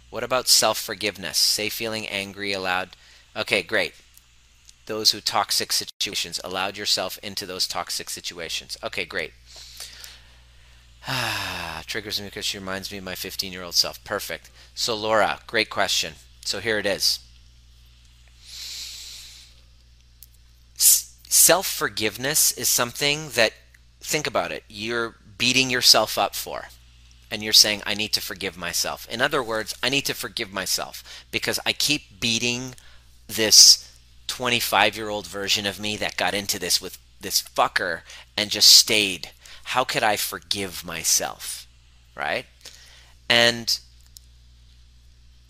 What about self forgiveness? Say feeling angry aloud. Okay, great those who toxic situations allowed yourself into those toxic situations okay great ah triggers me because she reminds me of my 15 year old self perfect so laura great question so here it is self forgiveness is something that think about it you're beating yourself up for and you're saying i need to forgive myself in other words i need to forgive myself because i keep beating this 25 year old version of me that got into this with this fucker and just stayed. How could I forgive myself? Right? And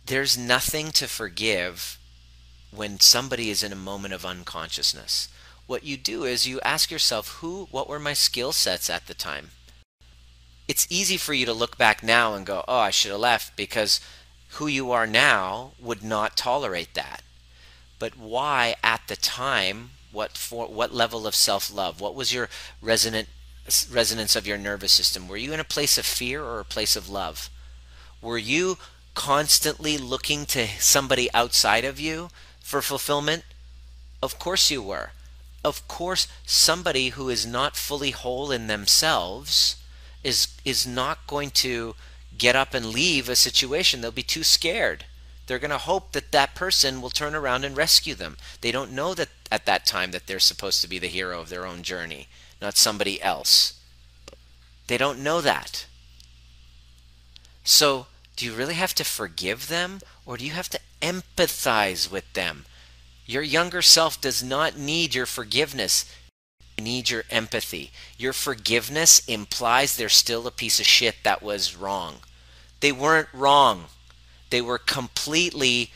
there's nothing to forgive when somebody is in a moment of unconsciousness. What you do is you ask yourself, who, what were my skill sets at the time? It's easy for you to look back now and go, oh, I should have left because who you are now would not tolerate that but why at the time what for what level of self-love what was your resonant resonance of your nervous system were you in a place of fear or a place of love were you constantly looking to somebody outside of you for fulfillment of course you were of course somebody who is not fully whole in themselves is is not going to get up and leave a situation they'll be too scared they're going to hope that that person will turn around and rescue them. They don't know that at that time that they're supposed to be the hero of their own journey, not somebody else. They don't know that. So, do you really have to forgive them or do you have to empathize with them? Your younger self does not need your forgiveness. They need your empathy. Your forgiveness implies they're still a piece of shit that was wrong. They weren't wrong they were completely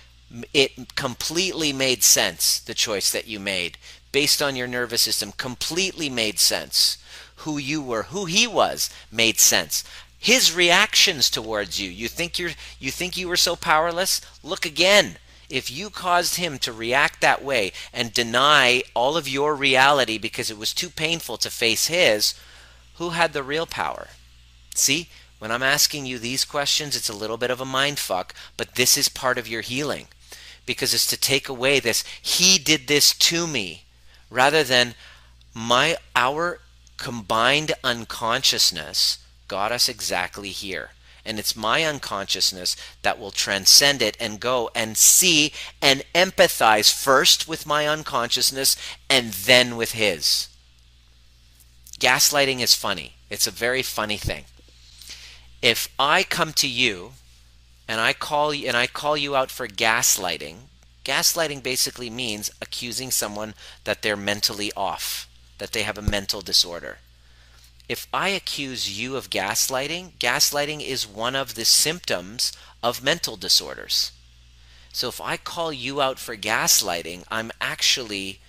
it completely made sense the choice that you made based on your nervous system completely made sense who you were who he was made sense his reactions towards you. You think you're you think you were so powerless? Look again. If you caused him to react that way and deny all of your reality because it was too painful to face his who had the real power? See when I'm asking you these questions, it's a little bit of a mind fuck, but this is part of your healing. Because it's to take away this he did this to me rather than my our combined unconsciousness got us exactly here. And it's my unconsciousness that will transcend it and go and see and empathize first with my unconsciousness and then with his. Gaslighting is funny. It's a very funny thing. If I come to you and I call you and I call you out for gaslighting, gaslighting basically means accusing someone that they're mentally off, that they have a mental disorder if I accuse you of gaslighting, gaslighting is one of the symptoms of mental disorders. So if I call you out for gaslighting, I'm actually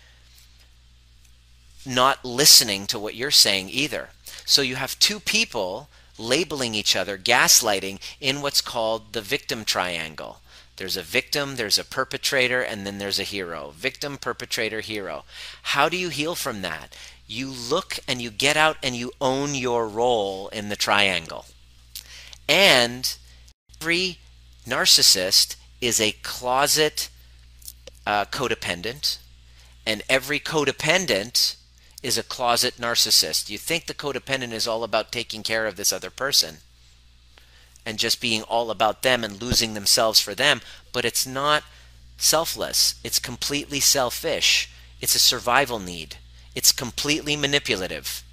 not listening to what you're saying either. So you have two people labeling each other gaslighting in what's called the victim triangle. There's a victim, there's a perpetrator, and then there's a hero. Victim, perpetrator, hero. How do you heal from that? You look and you get out and you own your role in the triangle. And every narcissist is a closet uh, codependent, and every codependent is a closet narcissist. You think the codependent is all about taking care of this other person and just being all about them and losing themselves for them, but it's not selfless. It's completely selfish. It's a survival need. It's completely manipulative,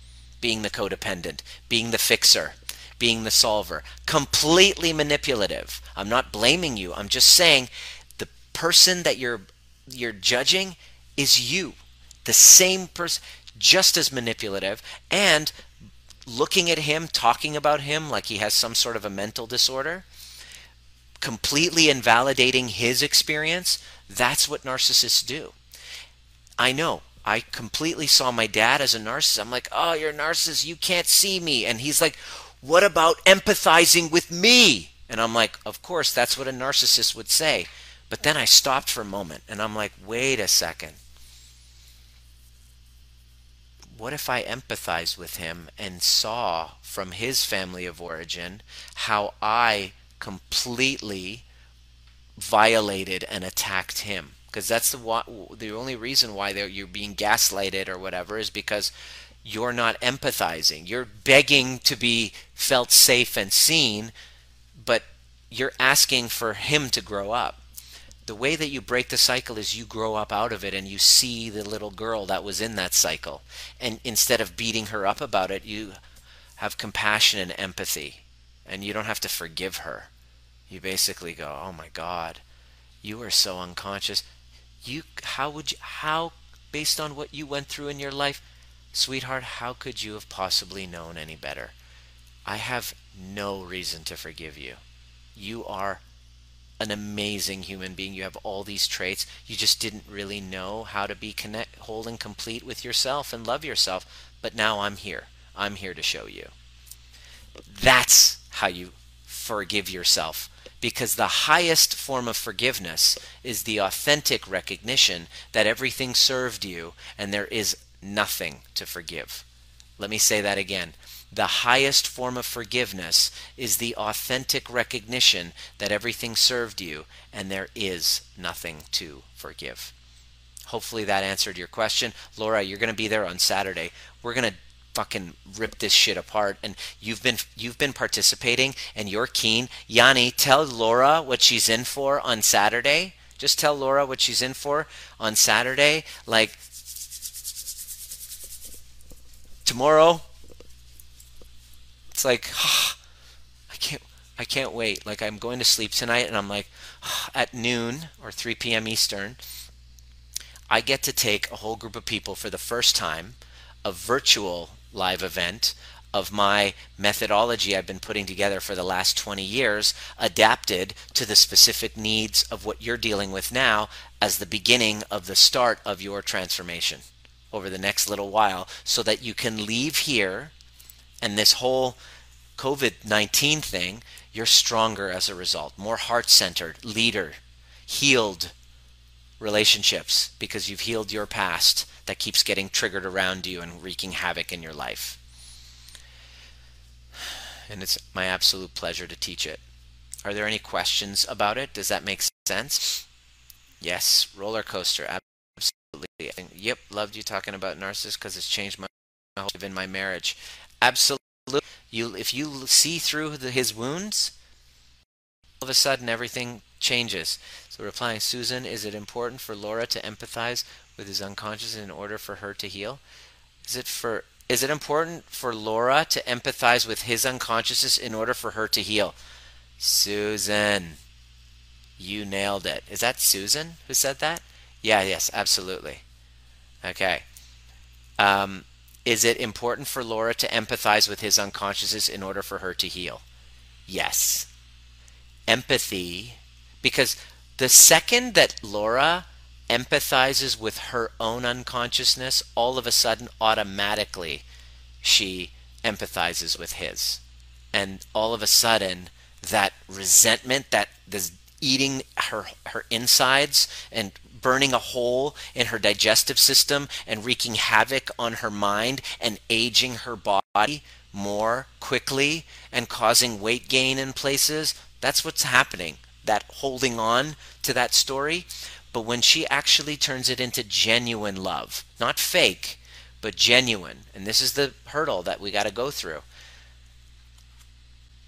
being the codependent, being the fixer, being the solver. Completely manipulative. I'm not blaming you. I'm just saying the person that you're you're judging is you. The same person just as manipulative and looking at him, talking about him like he has some sort of a mental disorder, completely invalidating his experience, that's what narcissists do. I know I completely saw my dad as a narcissist. I'm like, oh, you're a narcissist. You can't see me. And he's like, what about empathizing with me? And I'm like, of course, that's what a narcissist would say. But then I stopped for a moment and I'm like, wait a second. What if I empathized with him and saw from his family of origin how I completely violated and attacked him? Because that's the the only reason why you're being gaslighted or whatever is because you're not empathizing. You're begging to be felt safe and seen, but you're asking for him to grow up. The way that you break the cycle is you grow up out of it and you see the little girl that was in that cycle. And instead of beating her up about it, you have compassion and empathy. And you don't have to forgive her. You basically go, oh my God, you are so unconscious you how would you how based on what you went through in your life sweetheart how could you have possibly known any better? I have no reason to forgive you. You are an amazing human being. You have all these traits. You just didn't really know how to be connect whole and complete with yourself and love yourself. But now i'm here. I'm here to show you. That's how you forgive yourself because the highest form of forgiveness is the authentic recognition that everything served you and there is nothing to forgive. Let me say that again. The highest form of forgiveness is the authentic recognition that everything served you and there is nothing to forgive. Hopefully that answered your question. Laura, you're going to be there on Saturday. We're going to fucking rip this shit apart. And you've been you've been participating and you're keen. Yanni tell laura what she's in for on saturday. Just tell laura what she's in for on saturday. Like tomorrow it's like oh, i can't i can't wait. Like i'm going to sleep tonight and i'm like oh, at noon or 3 p.m eastern i get to take a whole group of people for the first time a virtual live event of my methodology I've been putting together for the last 20 years, adapted to the specific needs of what you're dealing with now as the beginning of the start of your transformation over the next little while, so that you can leave here and this whole COVID 19 thing, you're stronger as a result, more heart centered, leader, healed relationships because you've healed your past that keeps getting triggered around you and wreaking havoc in your life. And it's my absolute pleasure to teach it. Are there any questions about it? Does that make sense? Yes, roller coaster, absolutely. Yep, loved you talking about narcissists because it's changed my whole life in my marriage. Absolutely. You, if you see through the, his wounds, all of a sudden everything changes. So replying, Susan, is it important for Laura to empathize with his unconscious in order for her to heal? Is it for is it important for Laura to empathize with his unconsciousness in order for her to heal? Susan, you nailed it. Is that Susan who said that? Yeah, yes, absolutely. Okay. Um, is it important for Laura to empathize with his unconsciousness in order for her to heal? Yes. Empathy, because the second that Laura empathizes with her own unconsciousness, all of a sudden, automatically, she empathizes with his. And all of a sudden, that resentment, that this eating her her insides and burning a hole in her digestive system and wreaking havoc on her mind and aging her body more quickly and causing weight gain in places. That's what's happening. That holding on to that story. But when she actually turns it into genuine love, not fake, but genuine, and this is the hurdle that we got to go through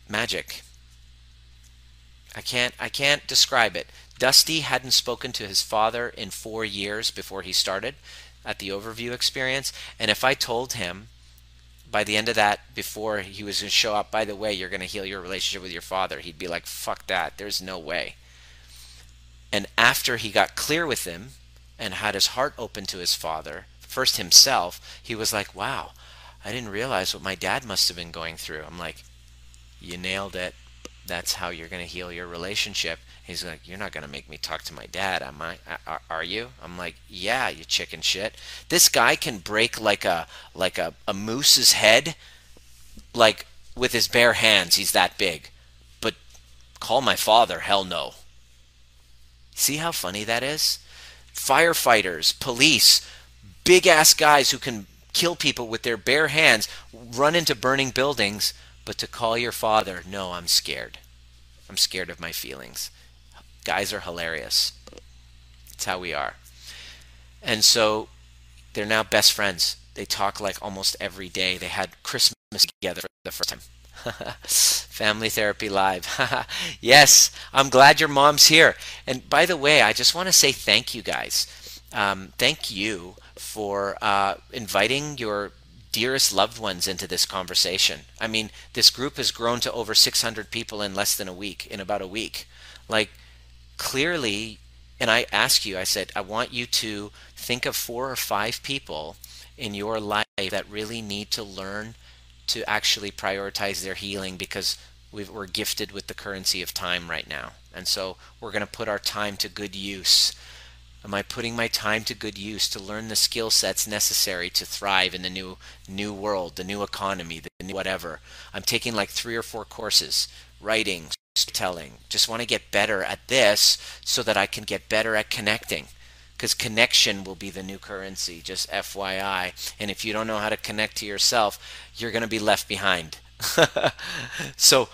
magic. I can't I can't describe it. Dusty hadn't spoken to his father in 4 years before he started at the overview experience, and if I told him by the end of that before he was going to show up by the way you're going to heal your relationship with your father he'd be like fuck that there's no way and after he got clear with him and had his heart open to his father, first himself, he was like, wow, I didn't realize what my dad must have been going through. I'm like, you nailed it. That's how you're going to heal your relationship. He's like, you're not going to make me talk to my dad, am I? Are you? I'm like, yeah, you chicken shit. This guy can break like a like a, a moose's head, like with his bare hands. He's that big. But call my father, hell no. See how funny that is? Firefighters, police, big ass guys who can kill people with their bare hands, run into burning buildings, but to call your father, no, I'm scared. I'm scared of my feelings. Guys are hilarious. It's how we are. And so they're now best friends. They talk like almost every day. They had Christmas together for the first time. Family Therapy Live. yes, I'm glad your mom's here. And by the way, I just want to say thank you guys. Um, thank you for uh, inviting your dearest loved ones into this conversation. I mean, this group has grown to over 600 people in less than a week, in about a week. Like, clearly, and I ask you, I said, I want you to think of four or five people in your life that really need to learn to actually prioritize their healing because we are gifted with the currency of time right now. And so we're going to put our time to good use. Am I putting my time to good use to learn the skill sets necessary to thrive in the new new world, the new economy, the new whatever? I'm taking like three or four courses, writing, storytelling. Just want to get better at this so that I can get better at connecting because connection will be the new currency, just FYI. And if you don't know how to connect to yourself, you're going to be left behind. so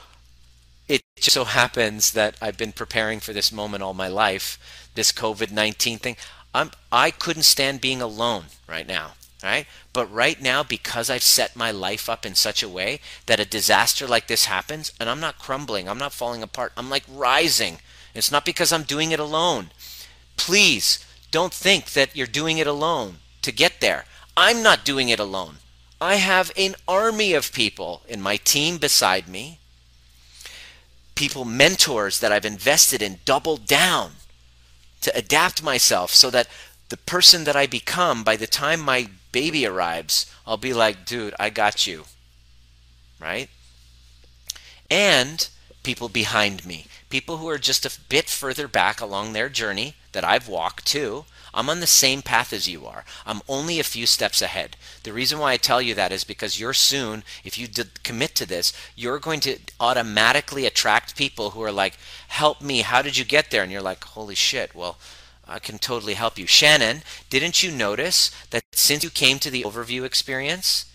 it just so happens that I've been preparing for this moment all my life, this COVID 19 thing. I'm, I couldn't stand being alone right now. Right? But right now, because I've set my life up in such a way that a disaster like this happens, and I'm not crumbling, I'm not falling apart, I'm like rising. It's not because I'm doing it alone. Please don't think that you're doing it alone to get there. I'm not doing it alone. I have an army of people in my team beside me, people, mentors that I've invested in, doubled down to adapt myself so that the person that I become, by the time my baby arrives, I'll be like, dude, I got you. Right? And people behind me, people who are just a bit further back along their journey that I've walked too. I'm on the same path as you are. I'm only a few steps ahead. The reason why I tell you that is because you're soon, if you commit to this, you're going to automatically attract people who are like, help me, how did you get there? And you're like, holy shit, well, I can totally help you. Shannon, didn't you notice that since you came to the overview experience,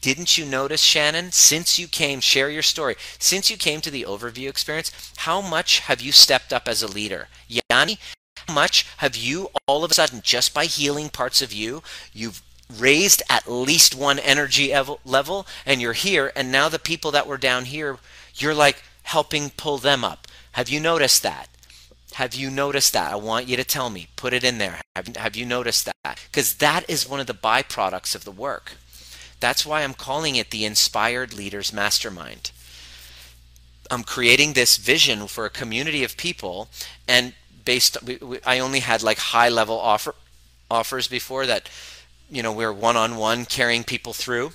didn't you notice, Shannon, since you came, share your story, since you came to the overview experience, how much have you stepped up as a leader? Yanni, how much have you all of a sudden, just by healing parts of you, you've raised at least one energy level and you're here and now the people that were down here you're like helping pull them up. Have you noticed that? Have you noticed that? I want you to tell me. Put it in there. Have, have you noticed that? Because that is one of the byproducts of the work that's why i'm calling it the inspired leaders mastermind i'm creating this vision for a community of people and based we, we, i only had like high level offer offers before that you know we're one-on-one carrying people through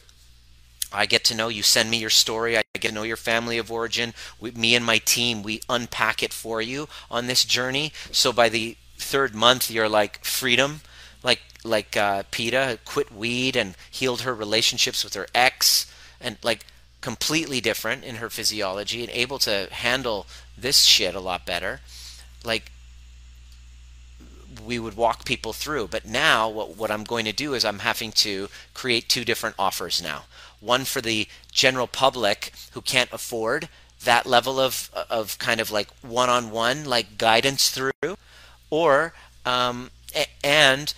I get to know you. Send me your story. I get to know your family of origin. We, me and my team, we unpack it for you on this journey. So by the third month, you're like freedom, like like uh, Peta quit weed and healed her relationships with her ex, and like completely different in her physiology and able to handle this shit a lot better. Like we would walk people through. But now what, what I'm going to do is I'm having to create two different offers now. One for the general public who can't afford that level of, of kind of like one-on-one like guidance through or um, and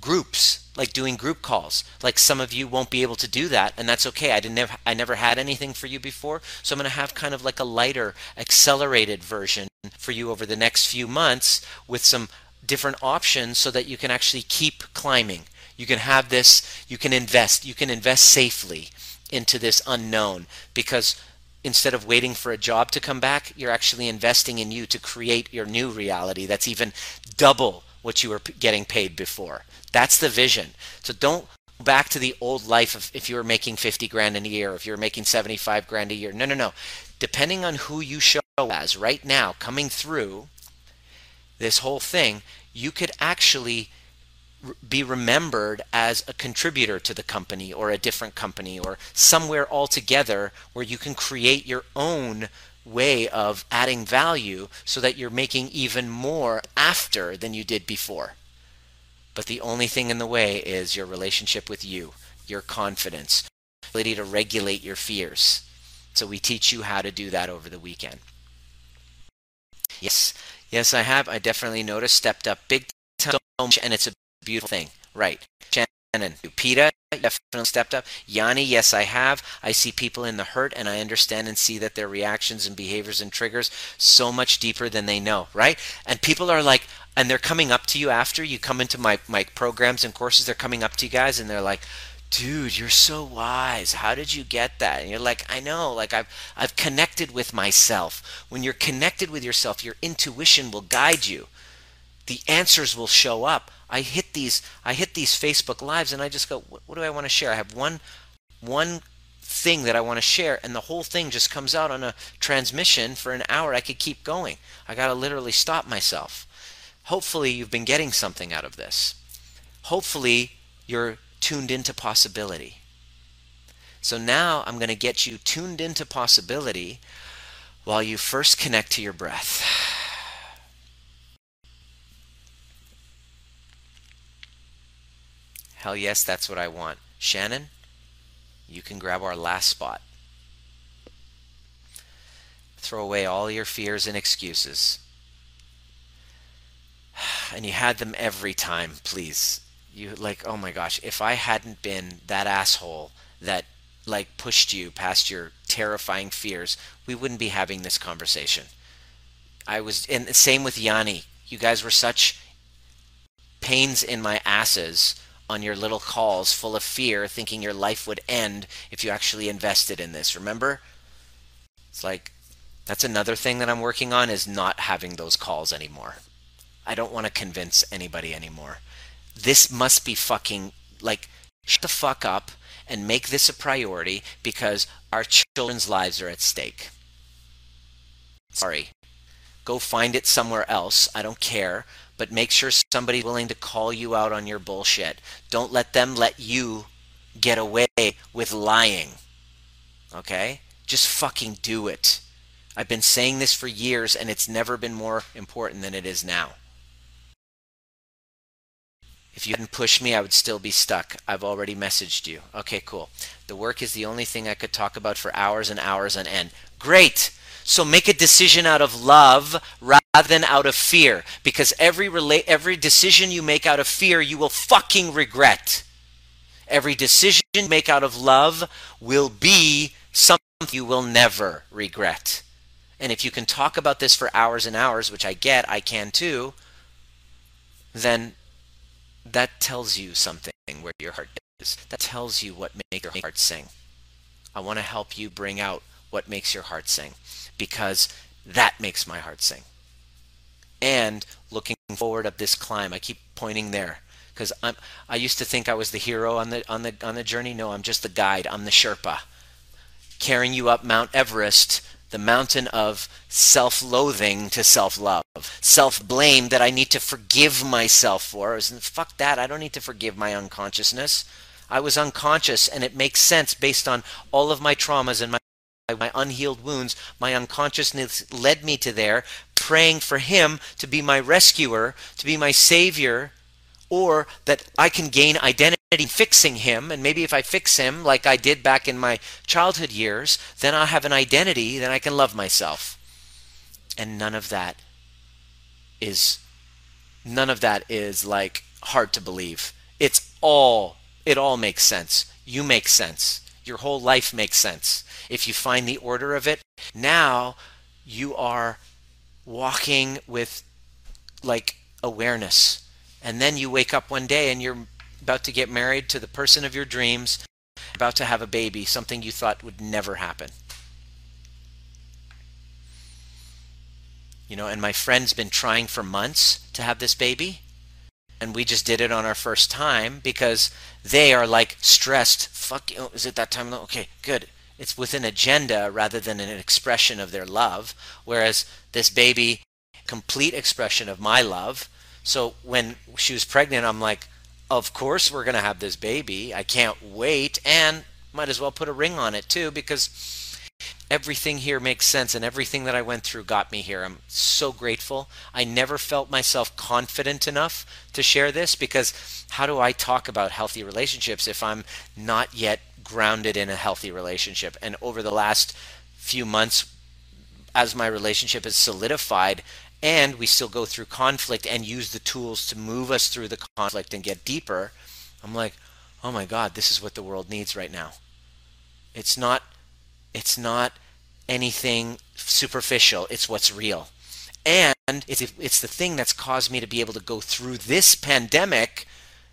groups like doing group calls like some of you won't be able to do that and that's okay i didn't never i never had anything for you before so i'm going to have kind of like a lighter accelerated version for you over the next few months with some different options so that you can actually keep climbing. You can have this, you can invest, you can invest safely into this unknown because instead of waiting for a job to come back, you're actually investing in you to create your new reality that's even double what you were getting paid before. That's the vision. So don't go back to the old life of if you were making 50 grand a year, if you're making 75 grand a year. No, no, no. Depending on who you show as right now coming through, this whole thing, you could actually be remembered as a contributor to the company or a different company or somewhere altogether where you can create your own way of adding value so that you're making even more after than you did before. But the only thing in the way is your relationship with you, your confidence, ability to regulate your fears. So we teach you how to do that over the weekend. Yes, Yes, I have. I definitely noticed. Stepped up big time, and it's a beautiful thing. Right. Shannon, Peta definitely stepped up. Yanni, yes, I have. I see people in the hurt, and I understand and see that their reactions and behaviors and triggers so much deeper than they know. Right. And people are like, and they're coming up to you after you come into my my programs and courses. They're coming up to you guys, and they're like dude you're so wise how did you get that and you're like i know like i've i've connected with myself when you're connected with yourself your intuition will guide you the answers will show up i hit these i hit these facebook lives and i just go what, what do i want to share? I have one one thing that i want to share and the whole thing just comes out on a transmission for an hour. I could keep going. I got to literally stop myself. Hopefully you've been getting something out of this. Hopefully you're tuned into possibility. So now I'm going to get you tuned into possibility while you first connect to your breath. Hell yes, that's what I want. Shannon, you can grab our last spot. Throw away all your fears and excuses. And you had them every time, please you like oh my gosh if i hadn't been that asshole that like pushed you past your terrifying fears we wouldn't be having this conversation i was and the same with yanni you guys were such pains in my asses on your little calls full of fear thinking your life would end if you actually invested in this remember it's like that's another thing that i'm working on is not having those calls anymore i don't want to convince anybody anymore this must be fucking like shut the fuck up and make this a priority because our children's lives are at stake. Sorry. Go find it somewhere else. I don't care. But make sure somebody's willing to call you out on your bullshit. Don't let them let you get away with lying. Okay? Just fucking do it. I've been saying this for years and it's never been more important than it is now. If you hadn't pushed me, I would still be stuck. I've already messaged you. Okay, cool. The work is the only thing I could talk about for hours and hours on end. Great. So make a decision out of love rather than out of fear because every rela- every decision you make out of fear, you will fucking regret. Every decision you make out of love will be something you will never regret. And if you can talk about this for hours and hours, which I get, I can too, then that tells you something where your heart is. That tells you what makes your heart sing. I want to help you bring out what makes your heart sing because that makes my heart sing. And looking forward up this climb, I keep pointing there because I'm I used to think I was the hero on the on the on the journey. No, I'm just the guide. I'm the Sherpa carrying you up Mount Everest the mountain of self loathing to self love, self blame that I need to forgive myself for. Fuck that. I don't need to forgive my unconsciousness. I was unconscious, and it makes sense based on all of my traumas and my my unhealed wounds, my unconsciousness led me to there, praying for him to be my rescuer, to be my savior, or that I can gain identity fixing him. And maybe if I fix him like I did back in my childhood years, then I'll have an identity, then I can love myself. And none of that is none of that is like hard to believe. It's all it all makes sense. You make sense. Your whole life makes sense. If you find the order of it, now you are walking with like awareness and then you wake up one day and you're about to get married to the person of your dreams, about to have a baby, something you thought would never happen. You know, and my friend's been trying for months to have this baby. And we just did it on our first time because they are like stressed. Fuck, oh, is it that time? Okay, good. It's with an agenda rather than an expression of their love. Whereas this baby, complete expression of my love, so when she was pregnant, I'm like, of course we're going to have this baby. I can't wait. And might as well put a ring on it too because everything here makes sense and everything that I went through got me here. I'm so grateful. I never felt myself confident enough to share this because how do I talk about healthy relationships if I'm not yet grounded in a healthy relationship? And over the last few months, as my relationship has solidified, and we still go through conflict and use the tools to move us through the conflict and get deeper, I'm like, oh my God, this is what the world needs right now. It's not, it's not anything superficial. It's what's real, and it's it's the thing that's caused me to be able to go through this pandemic,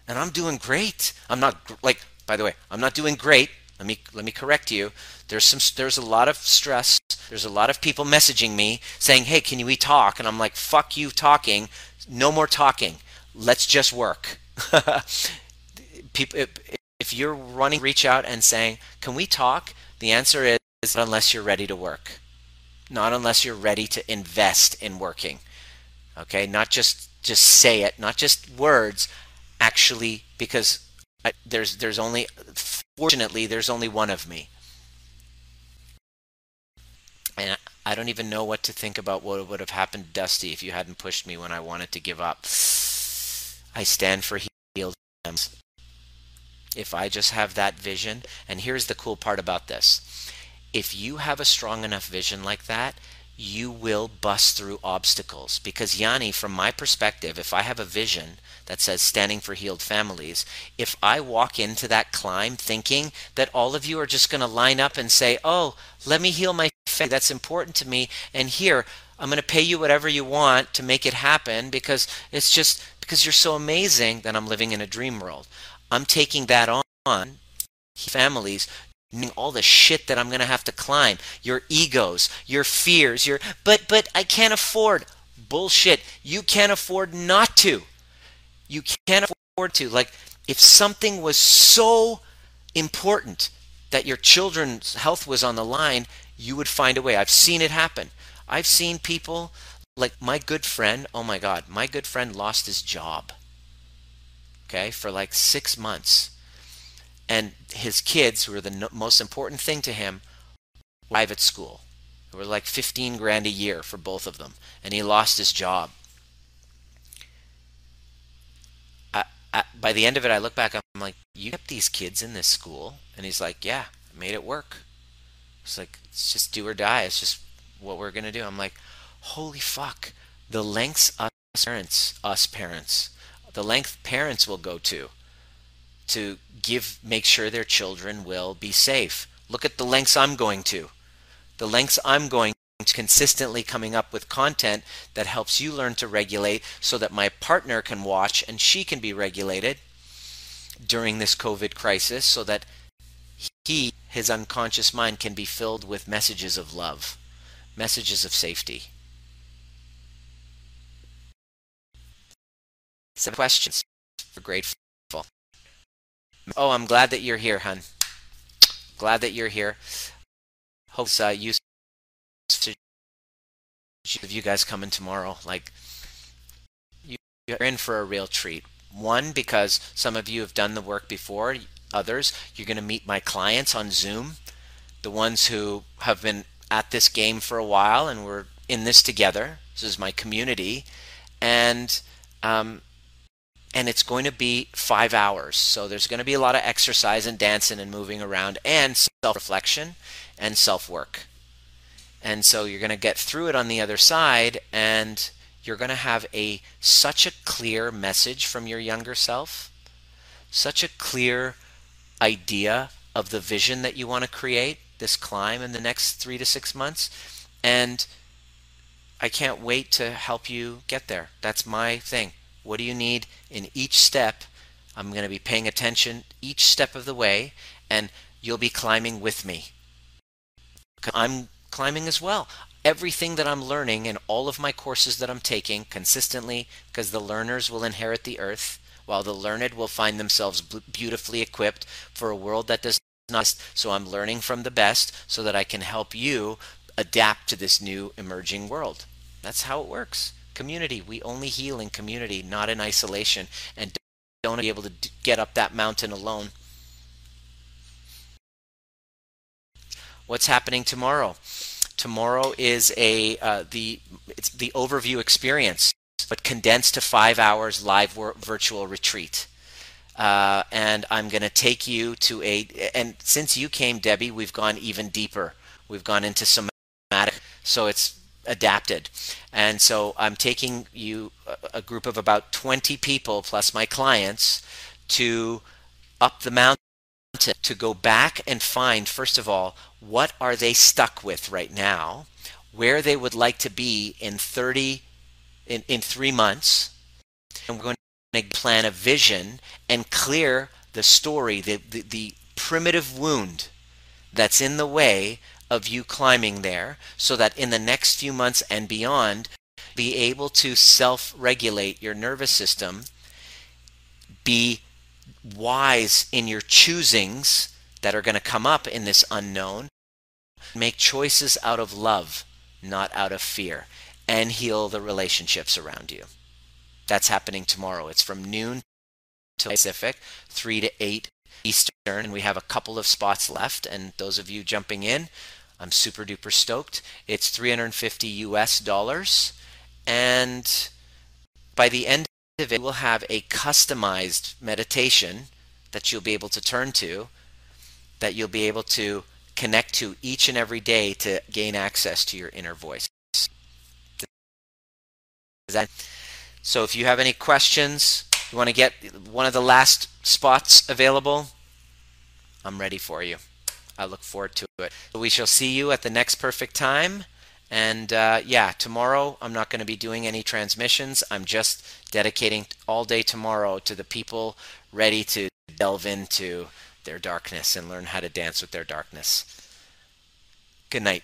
and I'm doing great. I'm not like, by the way, I'm not doing great. Let me let me correct you. There's some there's a lot of stress there's a lot of people messaging me saying, "Hey, can we talk?" And I'm like, "Fuck you talking. No more talking. Let's just work." people if you're running reach out and saying, "Can we talk?" The answer is unless you're ready to work. Not unless you're ready to invest in working. Okay? Not just just say it, not just words, actually because I, there's there's only fortunately there's only one of me and I don't even know what to think about what would have happened to Dusty if you hadn't pushed me when I wanted to give up. I stand for healed. If I just have that vision, and here's the cool part about this if you have a strong enough vision like that, you will bust through obstacles. Because, Yanni, from my perspective, if I have a vision that says standing for healed families, if I walk into that climb thinking that all of you are just going to line up and say, oh, let me heal my family, that's important to me, and here, I'm going to pay you whatever you want to make it happen because it's just because you're so amazing, then I'm living in a dream world. I'm taking that on families all the shit that I'm going to have to climb, your egos, your fears, your but but I can't afford bullshit. You can't afford not to. You can't afford to. Like if something was so important that your children's health was on the line, you would find a way. I've seen it happen. I've seen people like my good friend, oh my god, my good friend lost his job. Okay, for like 6 months and his kids, who were the no- most important thing to him, private school. It was like 15 grand a year for both of them, and he lost his job. I, I, by the end of it, I look back, I'm like, you kept these kids in this school? And he's like, yeah, I made it work. It's like, it's just do or die. It's just what we're going to do. I'm like, holy fuck. The lengths us parents, us parents, the length parents will go to to give make sure their children will be safe. Look at the lengths I'm going to. The lengths I'm going to consistently coming up with content that helps you learn to regulate so that my partner can watch and she can be regulated during this COVID crisis so that he, his unconscious mind, can be filled with messages of love, messages of safety. Some questions. We're grateful. Oh, I'm glad that you're here, hun. Glad that you're here. Hope uh, you of you guys coming tomorrow. Like, you're in for a real treat. One, because some of you have done the work before. Others, you're going to meet my clients on Zoom, the ones who have been at this game for a while and we're in this together. This is my community. And um, and it's going to be five hours. So there's going to be a lot of exercise and dancing and moving around and self reflection and self work. And so you're going to get through it on the other side and you're going to have a such a clear message from your younger self, such a clear idea of the vision that you want to create this climb in the next 3 to 6 months and I can't wait to help you get there. That's my thing. What do you need in each step? I'm going to be paying attention each step of the way, and you'll be climbing with me. I'm climbing as well. Everything that I'm learning in all of my courses that I'm taking consistently, because the learners will inherit the earth, while the learned will find themselves beautifully equipped for a world that does not. So I'm learning from the best so that I can help you adapt to this new emerging world. That's how it works community. We only heal in community, not in isolation, and don't be able to get up that mountain alone. What's happening tomorrow? Tomorrow is a uh, the it's the overview experience, but condensed to five hours live virtual retreat. Uh, and I'm going to take you to a and since you came, Debbie, we've gone even deeper. We've gone into somatic, so it's adapted. And so I'm taking you a group of about 20 people plus my clients to up the mountain to go back and find first of all what are they stuck with right now, where they would like to be in 30 in, in 3 months. And we're going to plan a vision and clear the story, the, the, the primitive wound that's in the way of you climbing there so that in the next few months and beyond, be able to self regulate your nervous system, be wise in your choosings that are going to come up in this unknown, make choices out of love, not out of fear, and heal the relationships around you. That's happening tomorrow. It's from noon to Pacific, 3 to 8 Eastern, and we have a couple of spots left. And those of you jumping in, I'm super duper stoked. It's 350 US dollars. And by the end of it, we'll have a customized meditation that you'll be able to turn to, that you'll be able to connect to each and every day to gain access to your inner voice. That, so if you have any questions, you want to get one of the last spots available, I'm ready for you. I look forward to it. We shall see you at the next perfect time. And uh, yeah, tomorrow I'm not going to be doing any transmissions. I'm just dedicating all day tomorrow to the people ready to delve into their darkness and learn how to dance with their darkness. Good night.